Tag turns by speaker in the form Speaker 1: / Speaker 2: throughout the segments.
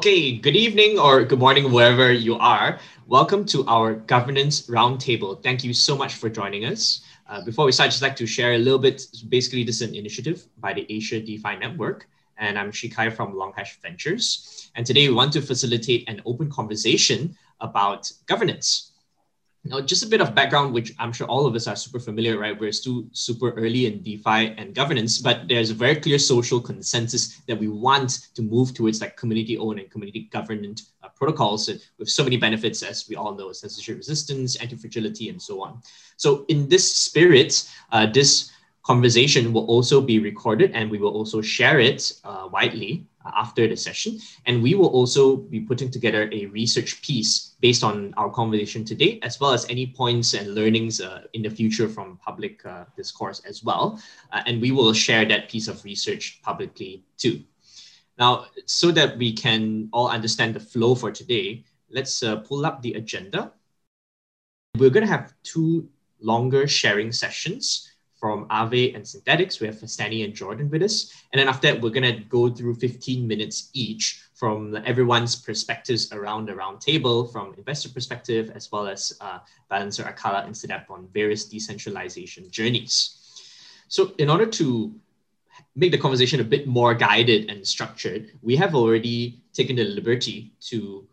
Speaker 1: Okay, good evening or good morning, wherever you are. Welcome to our governance roundtable. Thank you so much for joining us. Uh, before we start, I'd just like to share a little bit. Basically, this is an initiative by the Asia DeFi Network, and I'm Shikai from Longhash Ventures. And today we want to facilitate an open conversation about governance. Now, just a bit of background, which I'm sure all of us are super familiar, right? We're still super early in DeFi and governance, but there's a very clear social consensus that we want to move towards like community-owned and community-governed uh, protocols with so many benefits, as we all know, censorship resistance, anti-fragility, and so on. So in this spirit, uh, this conversation will also be recorded and we will also share it uh, widely uh, after the session. And we will also be putting together a research piece based on our conversation today, as well as any points and learnings uh, in the future from public uh, discourse as well. Uh, and we will share that piece of research publicly too. Now, so that we can all understand the flow for today, let's uh, pull up the agenda. We're going to have two longer sharing sessions from Aave and Synthetix. We have Stani and Jordan with us. And then after that, we're going to go through 15 minutes each from everyone's perspectives around the round table, from investor perspective, as well as uh, Balancer, Acala, and Sidap on various decentralization journeys. So in order to make the conversation a bit more guided and structured, we have already taken the liberty to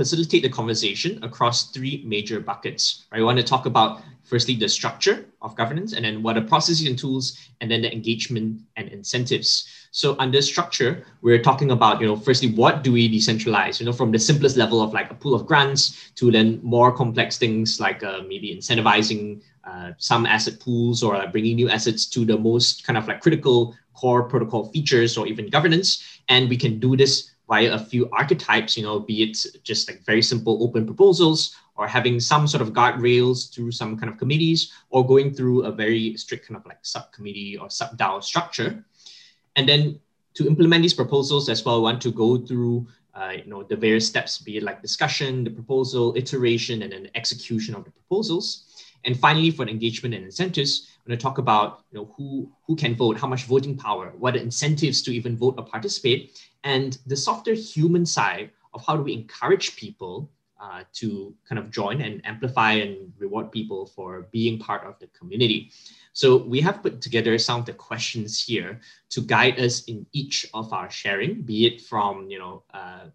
Speaker 1: facilitate the conversation across three major buckets. Right? We want to talk about firstly the structure of governance, and then what are processes and tools, and then the engagement and incentives. So under structure, we're talking about, you know, firstly, what do we decentralize? You know, from the simplest level of like a pool of grants to then more complex things like uh, maybe incentivizing uh, some asset pools or like bringing new assets to the most kind of like critical core protocol features or even governance. And we can do this via a few archetypes, you know, be it just like very simple open proposals or having some sort of guardrails through some kind of committees or going through a very strict kind of like subcommittee or sub DAO structure. And then to implement these proposals as well, we want to go through uh, you know, the various steps, be it like discussion, the proposal, iteration, and then execution of the proposals. And finally, for engagement and incentives, I'm going to talk about you know, who, who can vote, how much voting power, what incentives to even vote or participate, and the softer human side of how do we encourage people uh, to kind of join and amplify and reward people for being part of the community. So we have put together some of the questions here to guide us in each of our sharing, be it from, you know, uh,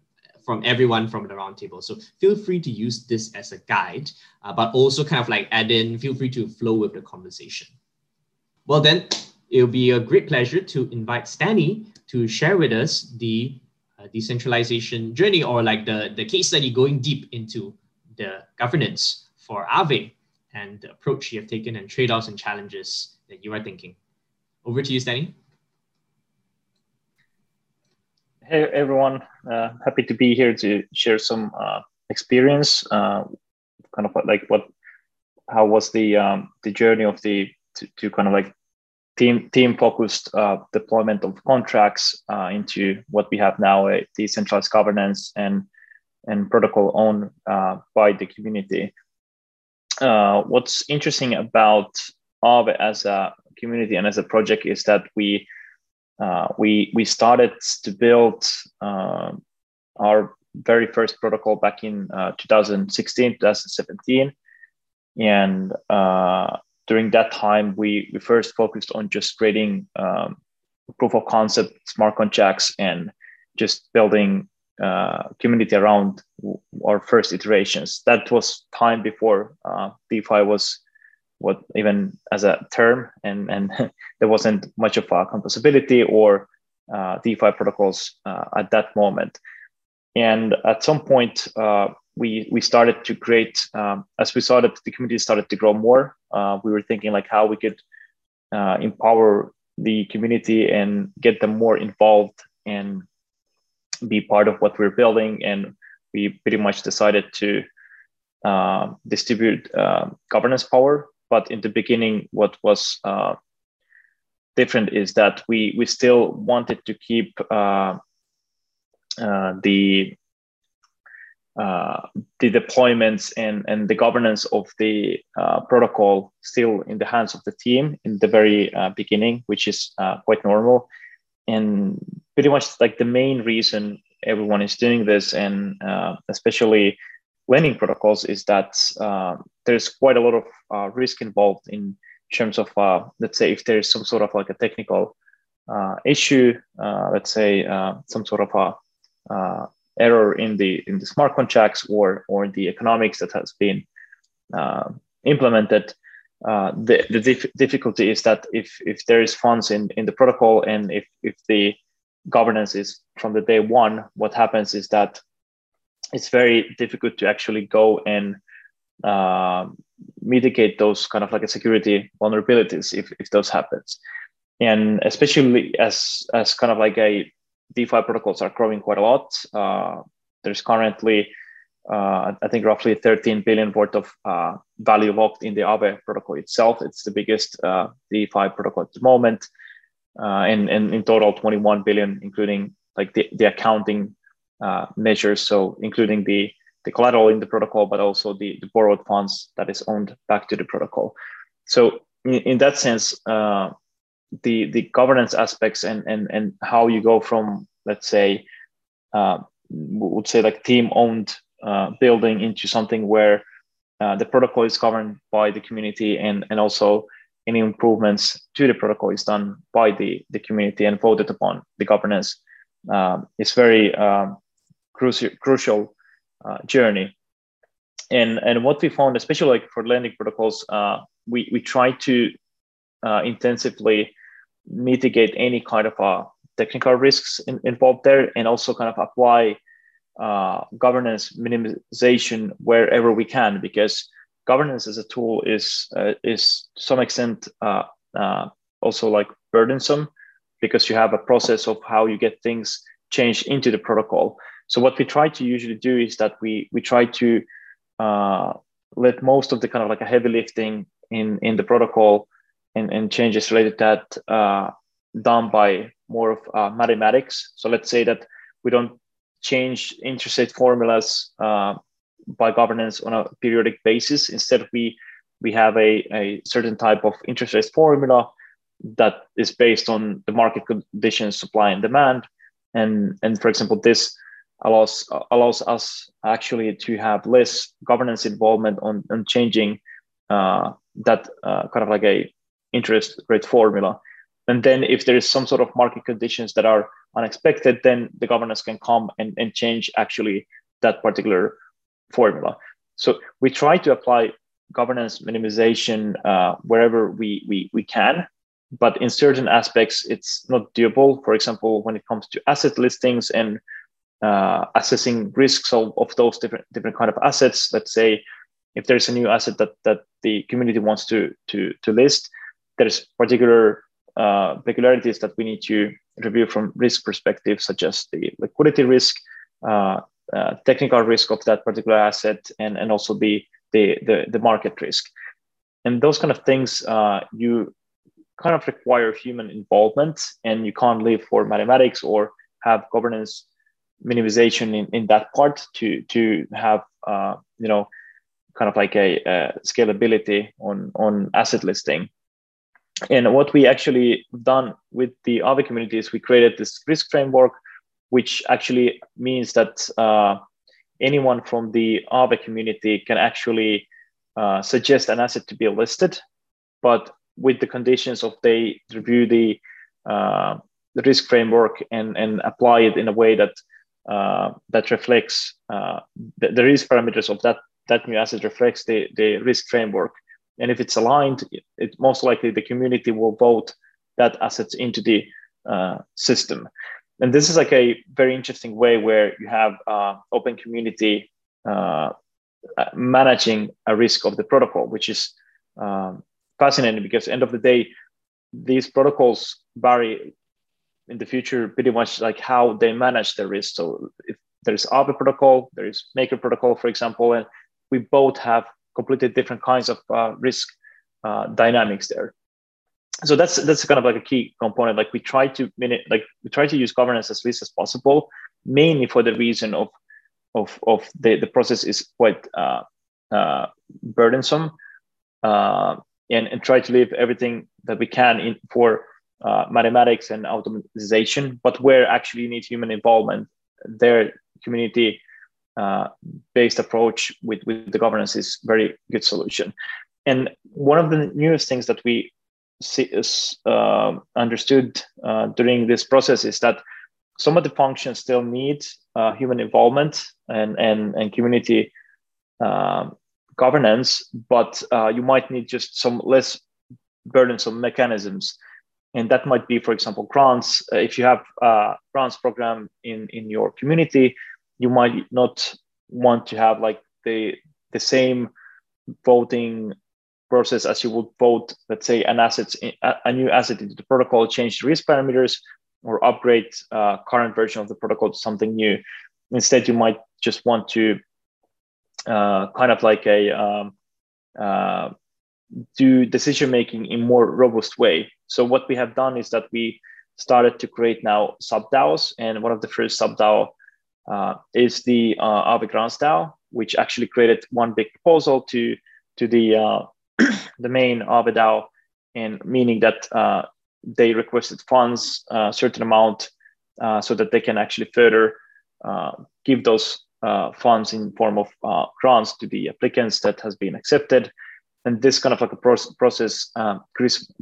Speaker 1: from everyone from the roundtable. So feel free to use this as a guide, uh, but also kind of like add in, feel free to flow with the conversation. Well, then it'll be a great pleasure to invite Stani to share with us the uh, decentralization journey or like the, the case study going deep into the governance for Aave and the approach you have taken and trade-offs and challenges that you are thinking. Over to you, Stanley.
Speaker 2: Hey everyone, uh, happy to be here to share some uh, experience, uh, kind of like what, how was the um, the journey of the to, to kind of like team team focused uh, deployment of contracts uh, into what we have now a decentralized governance and and protocol owned uh, by the community. what's interesting about Aave as a community and as a project is that we uh, we we started to build uh, our very first protocol back in uh, 2016 2017 and uh, during that time we, we first focused on just creating um, proof of concept smart contracts and just building uh, community around our first iterations that was time before defi was what even as a term and and there wasn't much of a composability or uh, DeFi protocols uh, at that moment. And at some point, uh, we we started to create um, as we saw that the community started to grow more. Uh, we were thinking like how we could uh, empower the community and get them more involved and be part of what we're building. And we pretty much decided to uh, distribute governance power but in the beginning, what was uh, different is that we we still wanted to keep uh, uh, the uh, the deployments and, and the governance of the uh, protocol still in the hands of the team in the very uh, beginning, which is quite normal. And pretty much like the main reason everyone is doing this, and uh, especially lending protocols, is that uh, there's quite a lot of uh, risk involved in terms of, uh, let's say, if there's some sort of like a technical uh, issue, let's say some sort of a error in the in the smart contracts or or the economics that has been implemented. Uh, the, the dif- difficulty is that if if there is funds in, in the protocol and if if the governance is from the day one, what happens is that it's very difficult to actually go and uh, mitigate those kind of like a security vulnerabilities if, if those happens. And especially as as kind of like a DeFi protocols are growing quite a lot. Uh, there's currently uh, I think roughly 13 billion worth of uh, value locked in the Aave protocol itself. It's the biggest uh, DeFi protocol at the moment uh, and, and in total 21 billion, including like the, the accounting uh, measures. So including the, the collateral in the protocol, but also the, the borrowed funds that is owned back to the protocol. So in, in that sense, the, the governance aspects and, and, and how you go from, let's say, uh, would say like team owned uh, building into something where uh, the protocol is governed by the community and, and also any improvements to the protocol is done by the, the community and voted upon the governance. Um, it's very um, crucial, crucial uh, journey. And, and what we found, especially like for landing protocols, uh, we, we try to uh, intensively mitigate any kind of uh, technical risks in, involved there and also kind of apply uh, governance minimization wherever we can because governance as a tool is uh, is to some extent uh, uh, also like burdensome because you have a process of how you get things changed into the protocol. So what we try to usually do is that we we try to uh, let most of the kind of like a heavy lifting in in the protocol and, and changes related to that uh, done by more of uh, mathematics. So let's say that we don't change interest rate formulas by governance on a periodic basis. Instead, we we have a, a certain type of interest rate formula that is based on the market conditions, supply and demand. And, and for example, this allows allows us actually to have less governance involvement on, on changing uh, that uh, kind of like a interest rate formula. And then if there is some sort of market conditions that are unexpected, then the governance can come and, and change actually that particular formula. So we try to apply governance minimization uh, wherever we, we, we can, but in certain aspects, it's not doable. For example, when it comes to asset listings and uh, assessing risks of, of those different, different kind of assets, let's say if there's a new asset that, that the community wants to, to, to list, there's particular uh, peculiarities that we need to review from risk perspective, such as the liquidity risk, uh, uh, technical risk of that particular asset and, and also the, the, the, the market risk. And those kind of things, uh, you kind of require human involvement and you can't live for mathematics or have governance minimization in, in that part to, to have, uh, you know, kind of like a, a scalability on, on asset listing. And what we actually done with the Aave community is we created this risk framework which actually means that uh, anyone from the Aave community can actually uh, suggest an asset to be listed, but with the conditions of they review the, uh, the risk framework and, and apply it in a way that uh, that reflects uh, the, the, risk parameters of that that new asset reflects the, the risk framework. And if it's aligned, it most likely the community will vote that assets into the uh, system and this is like a very interesting way where you have uh, open community uh, managing a risk of the protocol, which is um, fascinating because end of the day, these protocols vary in the future pretty much like how they manage the risk. So if there's Aave protocol, there is Maker protocol, for example, and we both have completely different kinds of uh, risk uh, dynamics there. So that's that's kind of like a key component. Like we try to like we try to use governance as least as possible mainly for the reason of of of the the process is quite uh, uh, burdensome uh, and and try to leave everything that we can in for uh, mathematics and automation but where actually you need human involvement their community uh, based approach with, with the governance is very good solution. And one of the newest things that we see, is, uh, understood uh, during this process is that some of the functions still need uh, human involvement and, and, and community um, governance, but uh, you might need just some less burdensome mechanisms. And that might be, for example, grants. Uh, if you have a grants program in, in your community, you might not want to have like the, the same voting process as you would vote, let's say, an asset, a new asset into the protocol, change the risk parameters, or upgrade uh, current version of the protocol to something new. Instead, you might just want to uh, kind of like a um, uh, do decision making in more robust way. So what we have done is that we started to create now sub DAOs, and one of the first sub DAO uh, is the uh, Aave Grants DAO, which actually created one big proposal to to the uh, the main Aave DAO, and meaning that uh, they requested funds a uh, certain amount uh, so that they can actually further uh, give those funds in form of grants to the applicants that has been accepted. And this kind of like a process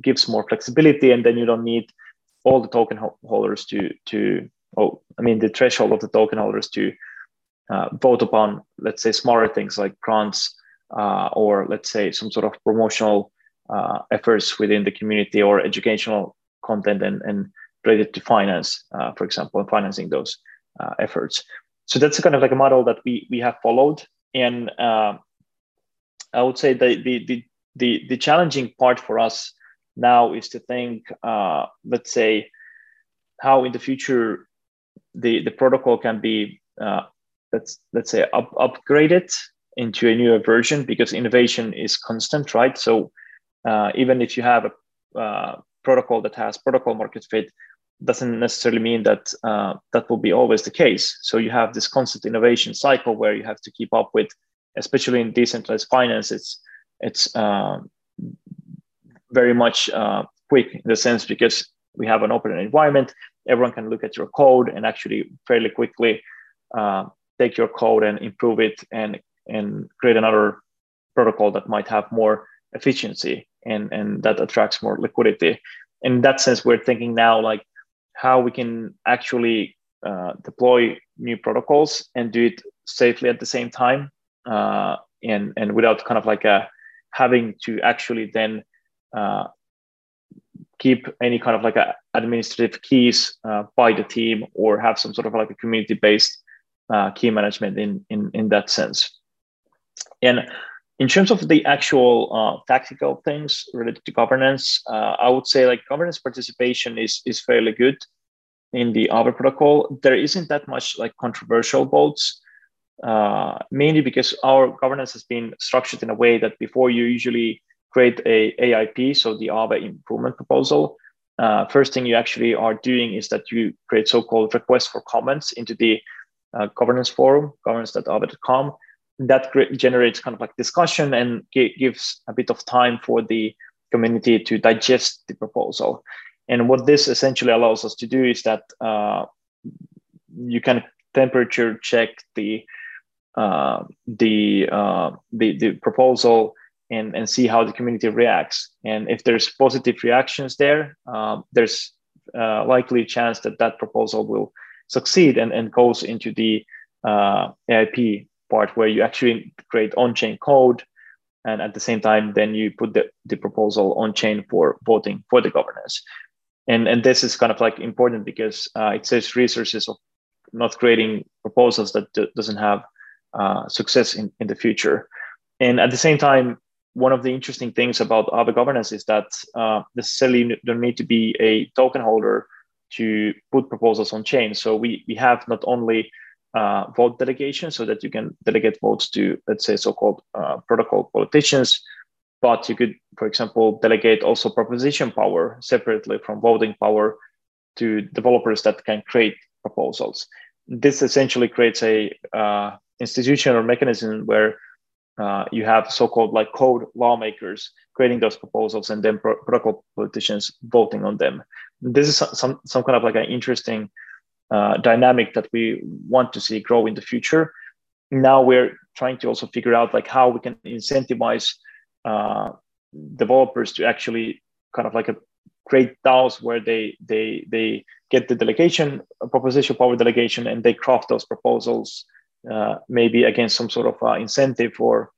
Speaker 2: gives more flexibility and then you don't need all the token holders to to oh i mean the threshold of the token holders to uh, vote upon let's say smaller things like grants uh, or let's say some sort of promotional uh, efforts within the community or educational content and, and related to finance, uh, for example, and financing those uh, efforts. So that's kind of like a model that we we have followed, and uh, I would say the, the the the the challenging part for us now is to think, let's say, how in the future the the protocol can be uh, let's let's say up, upgraded into a newer version because innovation is constant, right? So uh, even if you have a uh, protocol that has protocol market fit, doesn't necessarily mean that uh, that will be always the case. So you have this constant innovation cycle where you have to keep up with, especially in decentralized finance. It's it's uh, very much uh, quick in the sense because we have an open environment. Everyone can look at your code and actually fairly quickly uh, take your code and improve it and and create another protocol that might have more efficiency and, and that attracts more liquidity. In that sense, we're thinking now like how we can actually uh, deploy new protocols and do it safely at the same time uh, and, and without kind of like a, having to actually then uh, keep any kind of like a administrative keys uh, by the team or have some sort of like a community based uh, key management in, in, in that sense. And in terms of the actual uh, tactical things related to governance, uh, I would say like governance participation is is fairly good in the Aave protocol. There isn't that much like controversial votes, uh, mainly because our governance has been structured in a way that before you usually create a AIP, so the Aave improvement proposal, uh, first thing you actually are doing is that you create so-called requests for comments into the uh, governance forum, governance.aave.com that generates kind of like discussion and gives a bit of time for the community to digest the proposal. And what this essentially allows us to do is that uh, you can temperature check the uh, the, uh, the the proposal and and see how the community reacts. And if there's positive reactions there, um, there's uh, likely a chance that that proposal will succeed and, and goes into the uh, AIP part where you actually create on-chain code and at the same time then you put the, the proposal on chain for voting for the governance and and this is kind of like important because uh, it saves resources of not creating proposals that doesn't have uh, success in, in the future and at the same time one of the interesting things about Aave governance is that uh, necessarily don't need to be a token holder to put proposals on chain so we we have not only uh, vote delegation so that you can delegate votes to, let's say, so-called uh, protocol politicians. But you could, for example, delegate also proposition power separately from voting power to developers that can create proposals. This essentially creates a uh, institution or mechanism where uh, you have so-called like code lawmakers creating those proposals and then pro- protocol politicians voting on them. This is some some kind of like an interesting uh, dynamic that we want to see grow in the future. Now we're trying to also figure out like how we can incentivize uh, developers to actually kind of like a create DAOs where they they they get the delegation a proposition power delegation and they craft those proposals uh, maybe against some sort of uh, incentive or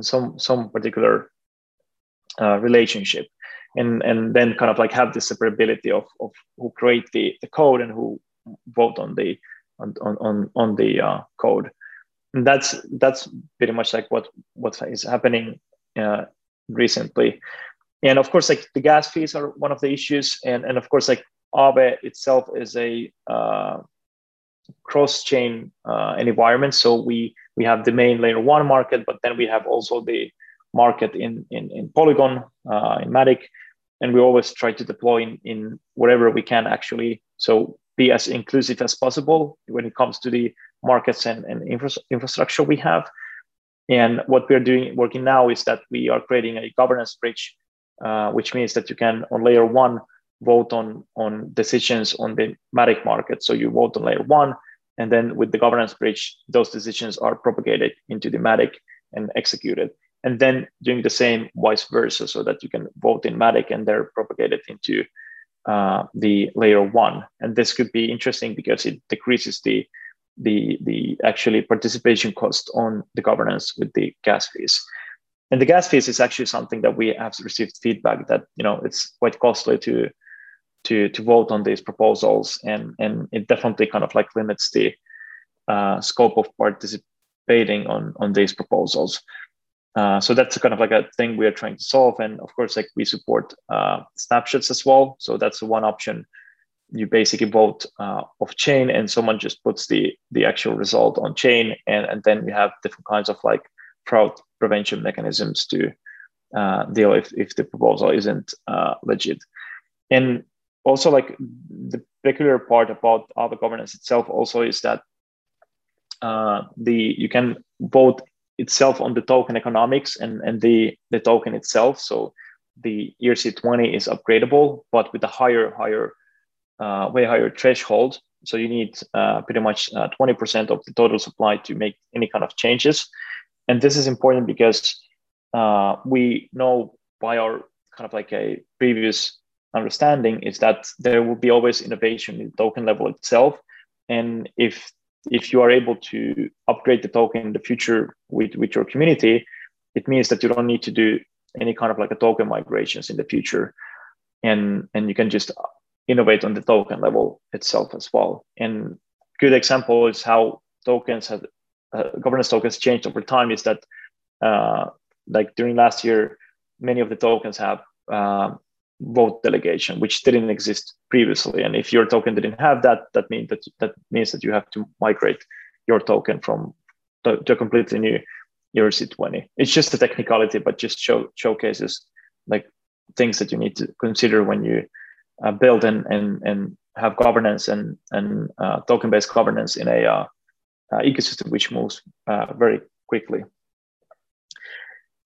Speaker 2: some some particular uh, relationship. And and then kind of like have the separability of, of who create the, the code and who vote on the on on on the uh, code. And that's that's pretty much like what what is happening uh, recently. And of course like the gas fees are one of the issues. And and of course like Aave itself is a uh, cross-chain uh, environment. So we we have the main layer one market but then we have also the market in in, in polygon uh, in matic. And we always try to deploy in, in wherever we can actually. So be as inclusive as possible when it comes to the markets and, and infra- infrastructure we have. And what we're doing working now is that we are creating a governance bridge uh, which means that you can on layer one vote on on decisions on the matic market. So you vote on layer one and then with the governance bridge those decisions are propagated into the matic and executed. And then doing the same vice versa so that you can vote in matic and they're propagated into uh, the layer one. And this could be interesting because it decreases the the the actually participation cost on the governance with the gas fees. And the gas fees is actually something that we have received feedback that you know it's quite costly to to to vote on these proposals and and it definitely kind of like limits the uh, scope of participating on on these proposals. Uh, so that's kind of like a thing we are trying to solve and of course like we support uh, snapshots as well. So that's one option. You basically vote uh, off chain and someone just puts the the actual result on chain and, and then we have different kinds of like fraud prevention mechanisms to uh, deal if, if the proposal isn't uh, legit. And also like the peculiar part about Aave governance itself also is that uh, the you can vote itself on the token economics and, and the, the token itself. So the ERC20 is upgradable, but with a higher, higher, uh, way higher threshold. So you need uh, pretty much 20% uh, of the total supply to make any kind of changes and this is important because uh, we know by our kind of like a previous understanding is that there will be always innovation in the token level itself. And if if you are able to upgrade the token in the future with with your community it means that you don't need to do any kind of like a token migrations in the future. And and you can just innovate on the token level itself as well. And good example is how tokens have uh, governance tokens changed over time is that uh, like during last year, many of the tokens have uh, vote delegation, which didn't exist previously. And if your token didn't have that, that means that that means that you have to migrate your token from to, to a completely new ERC20. It's just a technicality, but just show showcases like things that you need to consider when you uh, build and and and have governance and and uh, token based governance in a uh, uh, ecosystem which moves uh, very quickly.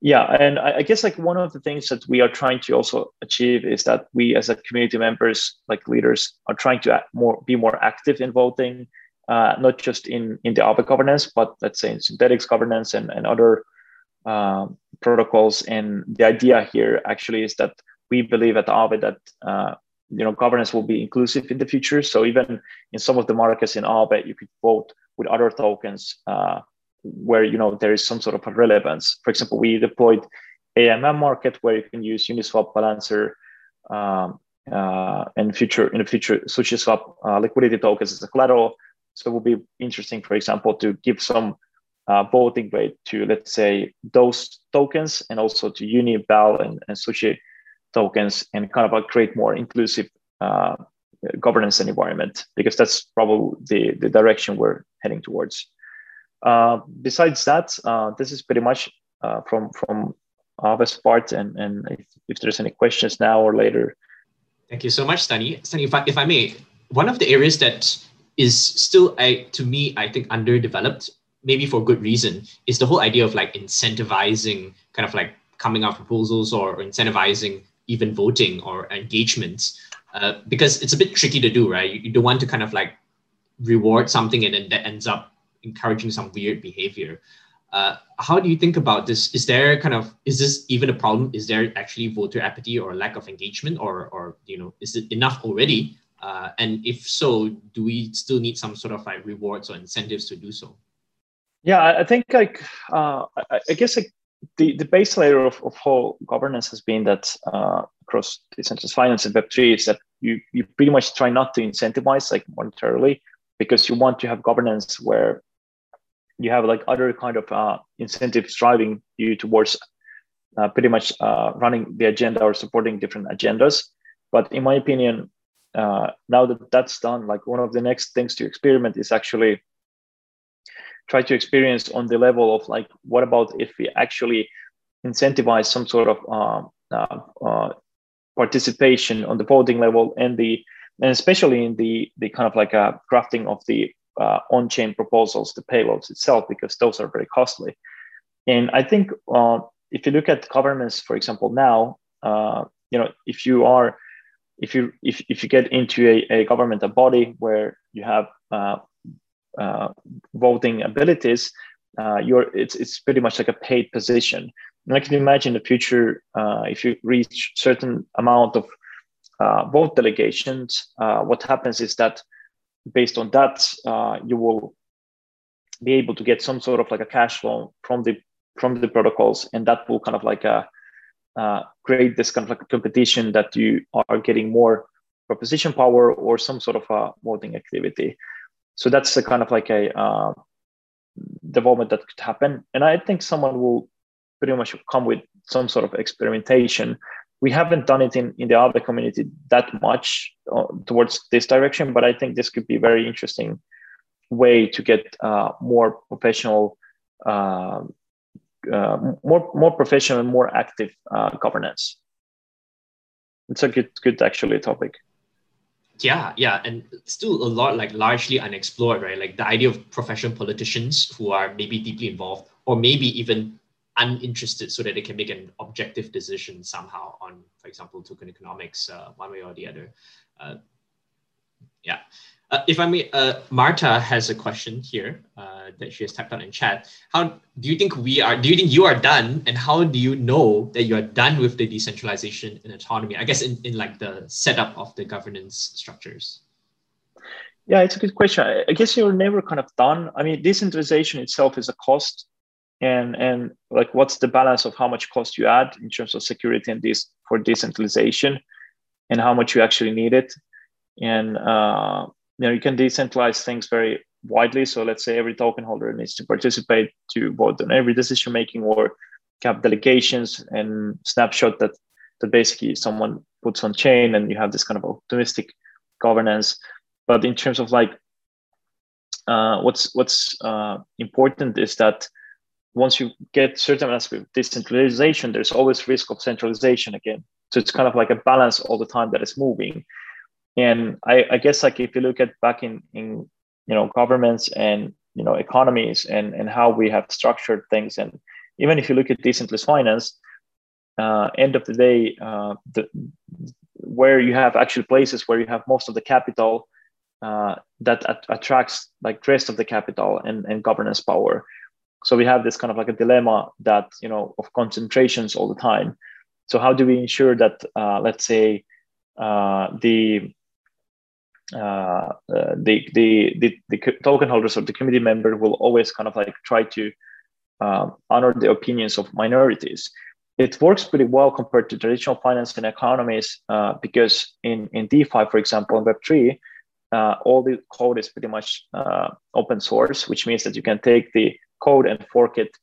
Speaker 2: Yeah, and I, I, guess like one of the things that we are trying to also achieve is that we, as a community members, like leaders, are trying to more be more active in voting, uh, not just in in the Aave governance, but let's say in Synthetix governance and and other uh, protocols. And the idea here actually is that we believe at Aave that uh, you know governance will be inclusive in the future. So even in some of the markets in Aave, you could vote with other tokens uh, where you know there is some sort of a relevance. For example, we deployed AMM market where you can use Uniswap balancer um, uh, and future in the future SushiSwap uh, liquidity tokens as a collateral. So it will be interesting, for example, to give some uh, voting weight to let's say those tokens and also to Uni, Bal, and, and Sushi tokens and kind of create more inclusive uh, governance and environment because that's probably the, the direction we're heading towards. Uh, besides that, uh, this is pretty much uh, from from Aave's part, and and if, if, there's any questions now or later.
Speaker 1: Thank you so much, Stani. Stani, if I, if I may, one of the areas that is still, I, to me, I think underdeveloped, maybe for good reason, is the whole idea of like incentivizing kind of like coming out proposals or incentivizing even voting or engagement uh, because it's a bit tricky to do, right? You, you don't want to kind of like reward something and then that ends up encouraging some weird behavior. Uh, how do you think about this? Is there kind of is this even a problem? Is there actually voter apathy or lack of engagement, or or you know is it enough already? Uh, and if so, do we still need some sort of like rewards or incentives to do so?
Speaker 2: Yeah, I think like uh, I, guess like the, the base layer of, of whole governance has been that uh, across decentralized finance and Web3 is that you, you pretty much try not to incentivize like monetarily because you want to have governance where you have like other kind of uh, incentives driving you towards uh, pretty much uh, running the agenda or supporting different agendas. But in my opinion, uh, now that that's done, like one of the next things to experiment is actually try to experience on the level of like, what about if we actually incentivize some sort of uh, uh, uh, participation on the voting level and the and especially in the the kind of like a crafting of the uh, on-chain proposals, the payloads itself, because those are very costly. And I think uh, if you look at governments, for example, now, uh, you know, if you are, if you if, if you get into a, a governmental body where you have uh, uh, voting abilities, you're it's it's pretty much like a paid position. And I can imagine the future if you reach certain amount of vote delegations, what happens is that based on that, uh, you will be able to get some sort of like a cash flow from the from the protocols, and that will kind of like a uh, uh, create this kind of like competition that you are getting more proposition power or some sort of a voting activity. So that's the kind of like a uh, development that could happen, and I think someone will pretty much come with some sort of experimentation we haven't done it in, in the Aave community that much uh, towards this direction, but I think this could be a very interesting way to get uh, more professional, uh, uh more more professional and more active uh, governance. It's a good good actually topic.
Speaker 1: Yeah, yeah, and still a lot like largely unexplored, right? Like the idea of professional politicians who are maybe deeply involved, or maybe even uninterested so that they can make an objective decision somehow on, for example, token economics, uh, one way or the other. Uh, yeah. Uh, if I may, uh, Marta has a question here uh, that she has typed out in chat. How do you think we are? Do you think you are done? And how do you know that you are done with the decentralization and autonomy? I guess in, in like the setup of the governance structures.
Speaker 2: Yeah, it's a good question. I guess you're never kind of done. I mean, decentralization itself is a cost and and like what's the balance of how much cost you add in terms of security and this for decentralization and how much you actually need it? And uh, you know you can decentralize things very widely. So let's say every token holder needs to participate to vote on every decision making or have delegations and snapshot that that basically someone puts on chain and you have this kind of optimistic governance. But in terms of like uh, what's what's uh, important is that once you get certain aspect of decentralization, there's always risk of centralization again. So it's kind of like a balance all the time that is moving. And I, I guess like if you look at back in, in you know governments and you know economies and, and how we have structured things, and even if you look at decentralized finance, uh, end of the day, uh, the, where you have actually places where you have most of the capital uh, that at- attracts like rest of the capital and, and governance power so we have this kind of like a dilemma that you know of concentrations all the time. So how do we ensure that uh, let's say uh, the, uh, uh the, the, the the token holders or the committee member will always kind of like try to um, honor the opinions of minorities? It works pretty well compared to traditional finance and economies uh, because in, in DeFi, for example, in Web3, uh, all the code is pretty much open source, which means that you can take the code and fork it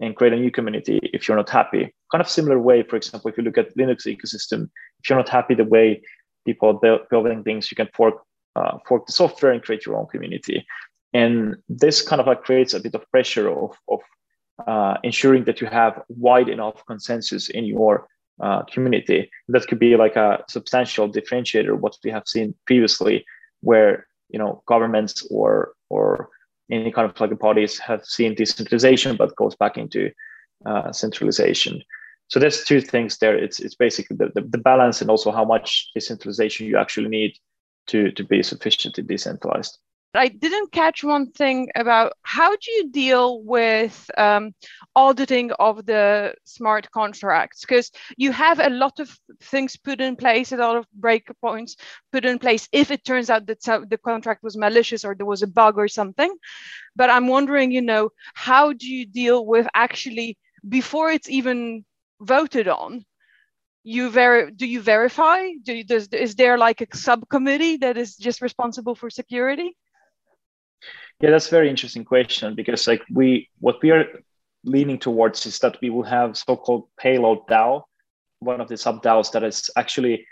Speaker 2: and create a new community if you're not happy. Kind of similar way, for example, if you look at Linux ecosystem, if you're not happy the way people are building things, you can fork uh, fork the software and create your own community. And this kind of like creates a bit of pressure of, of uh, ensuring that you have wide enough consensus in your uh, community. That could be like a substantial differentiator what we have seen previously, where you know governments or or any kind of plugin parties have seen decentralization, but goes back into uh, centralization. So there's two things there. It's it's basically the, the, the, balance and also how much decentralization you actually need to, to be sufficiently decentralized.
Speaker 3: I didn't catch one thing about how do you deal with um, auditing of the smart contracts? Because you have a lot of things put in place, a lot of breakpoints put in place if it turns out that the contract was malicious or there was a bug or something. But I'm wondering, you know, how do you deal with actually before it's even voted on? you ver- do you verify do you, does, is there like a subcommittee that is just responsible for security
Speaker 2: yeah, that's a very interesting question because like we what we are leaning towards is that we will have so-called payload DAO, one of the sub DAOs that is actually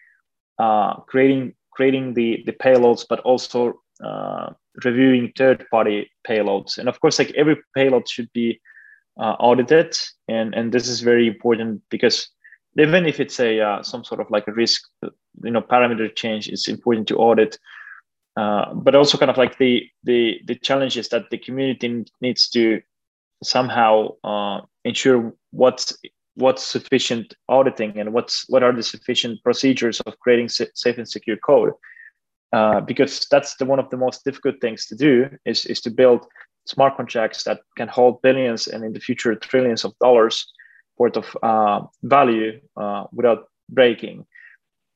Speaker 2: uh, creating creating the the payloads, but also uh, reviewing third-party payloads. And of course, like every payload should be uh, audited, and and this is very important because even if it's a uh, some sort of like a risk, you know, parameter change, it's important to audit uh, but also kind of like the the the challenge is that the community needs to somehow uh, ensure what's what's sufficient auditing and what's what are the sufficient procedures of creating safe and secure code. Uh, because that's the one of the most difficult things to do is, is to build smart contracts that can hold billions and in the future trillions of dollars worth of uh, value uh, without breaking.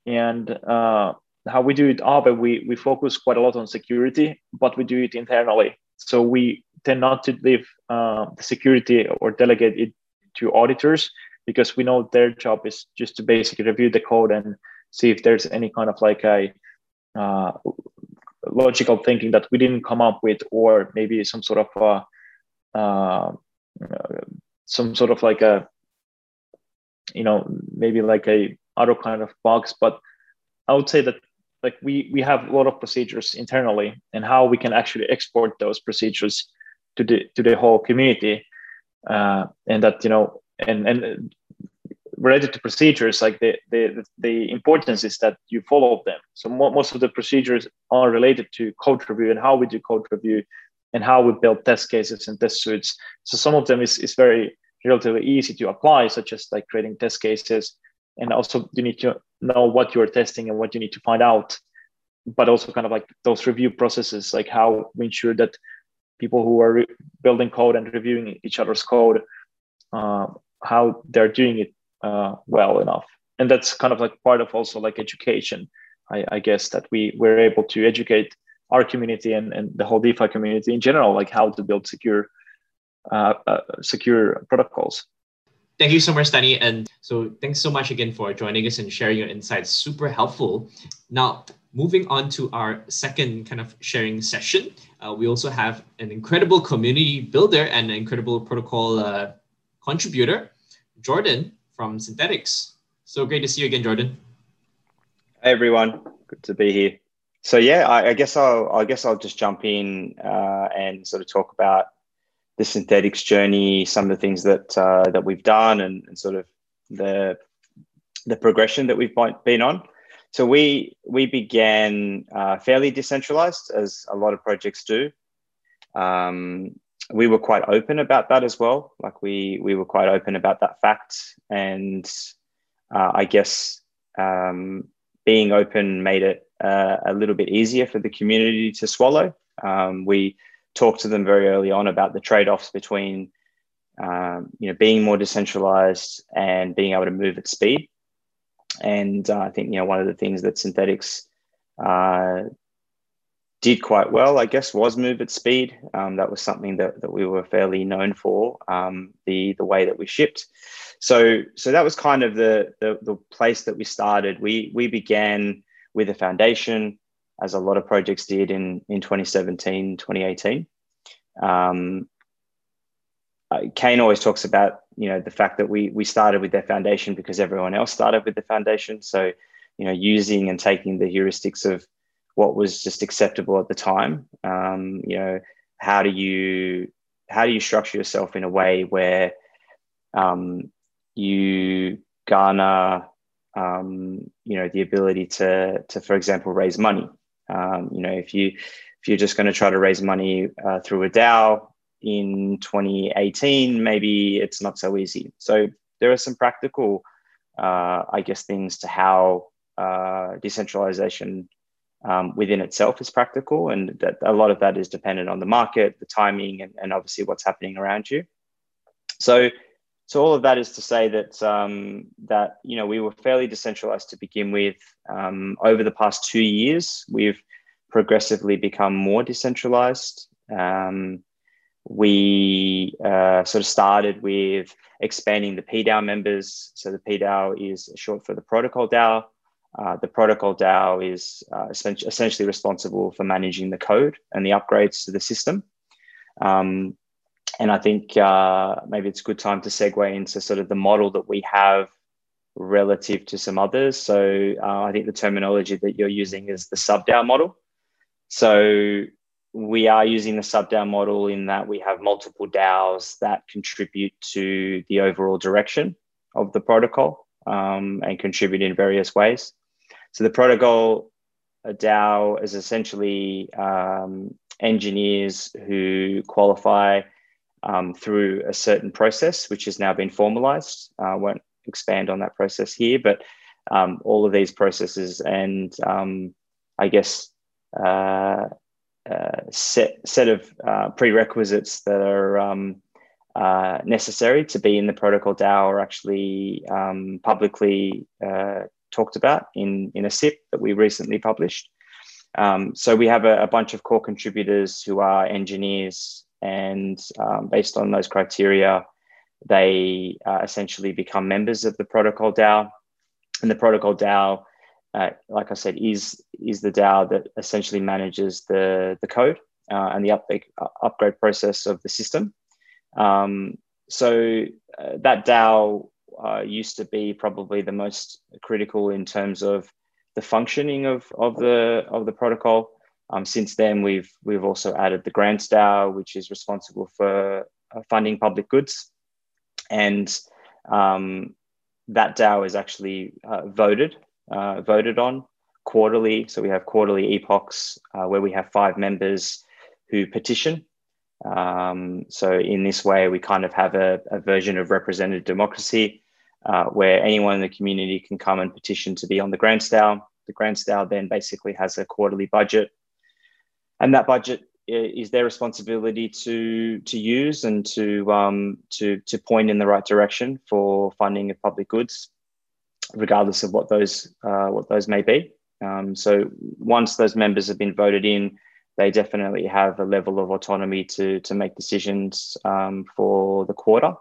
Speaker 2: And uh, how we do it Aave, we, we focus quite a lot on security, but we do it internally. So we tend not to leave uh, the security or delegate it to auditors because we know their job is just to basically review the code and see if there's any kind of like a uh, logical thinking that we didn't come up with, or maybe some sort of uh, uh, some sort of like a you know maybe like a other kind of bugs. But I would say that like we we have a lot of procedures internally and how we can actually export those procedures to the to the whole community uh, and that you know and and related to procedures like the, the the importance is that you follow them. So most of the procedures are related to code review and how we do code review and how we build test cases and test suites. So some of them is, is very relatively easy to apply such as like creating test cases and also you need to know what you're testing and what you need to find out but also kind of like those review processes like how we ensure that people who are re- building code and reviewing each other's code uh, how they're doing it uh, well enough. And that's kind of like part of also like education I, I guess that we we're able to educate our community and, and the whole defi community in general like how to build secure uh, uh secure protocols
Speaker 1: Thank you so much, Danny. And so thanks so much again for joining us and sharing your insights. Super helpful. Now, moving on to our second kind of sharing session, uh, we also have an incredible community builder and an incredible protocol uh, contributor, Jordan from Synthetix. So great to see you again, Jordan.
Speaker 4: Hey everyone, good to be here. So yeah, I, I guess I'll I guess I'll just jump in uh, and sort of talk about the Synthetix journey, some of the things that uh, that we've done, and, and, sort of the the progression that we've been on. So we we began uh, fairly decentralized, as a lot of projects do. Um, we were quite open about that as well. Like we we were quite open about that fact, and uh, I guess um, being open made it uh, a little bit easier for the community to swallow. Um, we talk to them very early on about the trade-offs between um, you know being more decentralized and being able to move at speed. And uh, i think you know one of the things that Synthetix uh, did quite well i guess was move at speed. Um, that was something that, that we were fairly known for um, the the way that we shipped. So so that was kind of the, the the place that we started. We we began with a foundation as a lot of projects did in, in 2017, 2018. Um, Kain always talks about, you know, the fact that we, we started with their foundation because everyone else started with the foundation. So, you know, using and taking the heuristics of what was just acceptable at the time. Um, you know, how do you how do you structure yourself in a way where um, you garner um, you know the ability to to for example raise money um, you know, if you if you're just going to try to raise money uh, through a DAO in 2018, maybe it's not so easy. So there are some practical, uh, I guess, things to how uh, decentralization um, within itself is practical, and that a lot of that is dependent on the market, the timing, and, and obviously what's happening around you. So, so all of that is to say that um, that you know we were fairly decentralized to begin with. Um, over the past two years, we've progressively become more decentralized. Um, we uh, sort of started with expanding the PDAO members. So the PDAO is short for the protocol DAO. Uh, the protocol DAO is uh, essentially responsible for managing the code and the upgrades to the system. Um, and I think uh, maybe it's a good time to segue into sort of the model that we have relative to some others. So uh, I think the terminology that you're using is the sub DAO model. So we are using the sub DAO model in that we have multiple DAOs that contribute to the overall direction of the protocol um, and contribute in various ways. So the protocol DAO is essentially um, engineers who qualify um, through a certain process, which has now been formalized. Uh, I won't expand on that process here, but um, all of these processes and um, I guess uh, uh, set set of uh, prerequisites that are um, uh, necessary to be in the protocol DAO are actually um, publicly uh, talked about in, in a SIP that we recently published. Um, so we have a, a, bunch of core contributors who are engineers, and um, based on those criteria, they uh, essentially become members of the protocol DAO. And the protocol DAO, uh, like I said, is is the DAO that essentially manages the the code uh, and the upgrade upgrade process of the system. Um, so uh, that DAO uh, used to be probably the most critical in terms of the functioning of, of the of the protocol. Um, since then, we've we've also added the grants DAO, which is responsible for uh, funding public goods, and um, that DAO is actually uh, voted uh, voted on quarterly. So we have quarterly epochs uh, where we have five members who petition. Um, so in this way, we kind of have a, a version of representative democracy uh, where anyone in the community can come and petition to be on the grants DAO. The grants DAO then basically has a quarterly budget, and that budget is their responsibility to to use and to um, to to point in the right direction for funding of public goods, regardless of what those uh, what those may be. Um, so once those members have been voted in, they definitely have a level of autonomy to to make decisions um, for the quarter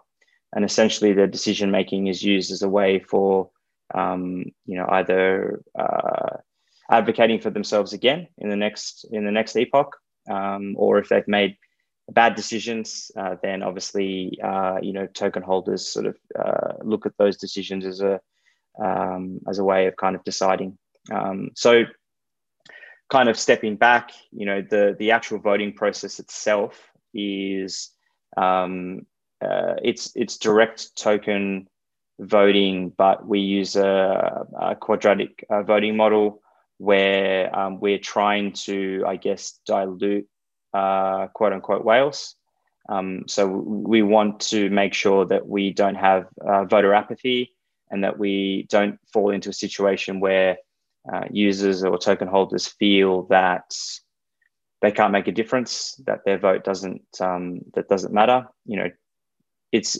Speaker 4: and essentially the decision making is used as a way for um, you know either uh, advocating for themselves again in the next in the next epoch um, or if they've made bad decisions uh, then obviously uh, you know token holders sort of uh, look at those decisions as a um, as a way of kind of deciding. Um, so kind of stepping back you know the the actual voting process itself is um, uh, it's it's direct token voting, but we use a, a quadratic uh, voting model where um, we're trying to, I guess, dilute uh, quote unquote whales. Um, so we want to make sure that we don't have uh, voter apathy and that we don't fall into a situation where uh, users or token holders feel that they can't make a difference, that their vote doesn't um, that doesn't matter. You know, it's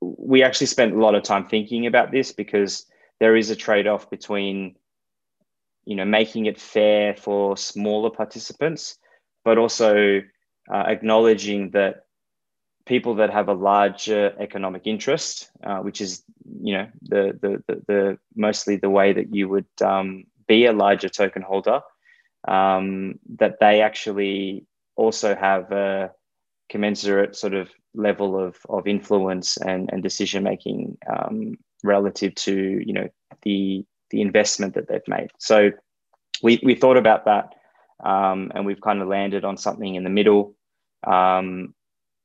Speaker 4: we actually spent a lot of time thinking about this because there is a trade-off between you know making it fair for smaller participants but also uh, acknowledging that people that have a larger economic interest uh, which is you know the, the, the the mostly the way that you would um, be a larger token holder um, that they actually also have a commensurate sort of level of, of influence and, and decision making um, relative to you know the the investment that they've made. So we, we thought about that um, and we've kind of landed on something in the middle. Um,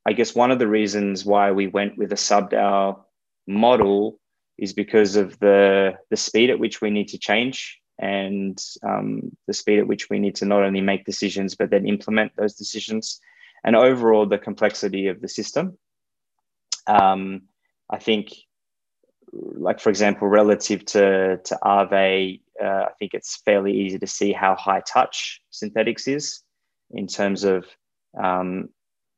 Speaker 4: I guess one of the reasons why we went with a sub DAO model is because of the the speed at which we need to change and um, the speed at which we need to not only make decisions but then implement those decisions and overall the complexity of the system. Um, I think, like for example, relative to to Aave, uh, I think it's fairly easy to see how high touch Synthetix is in terms of um,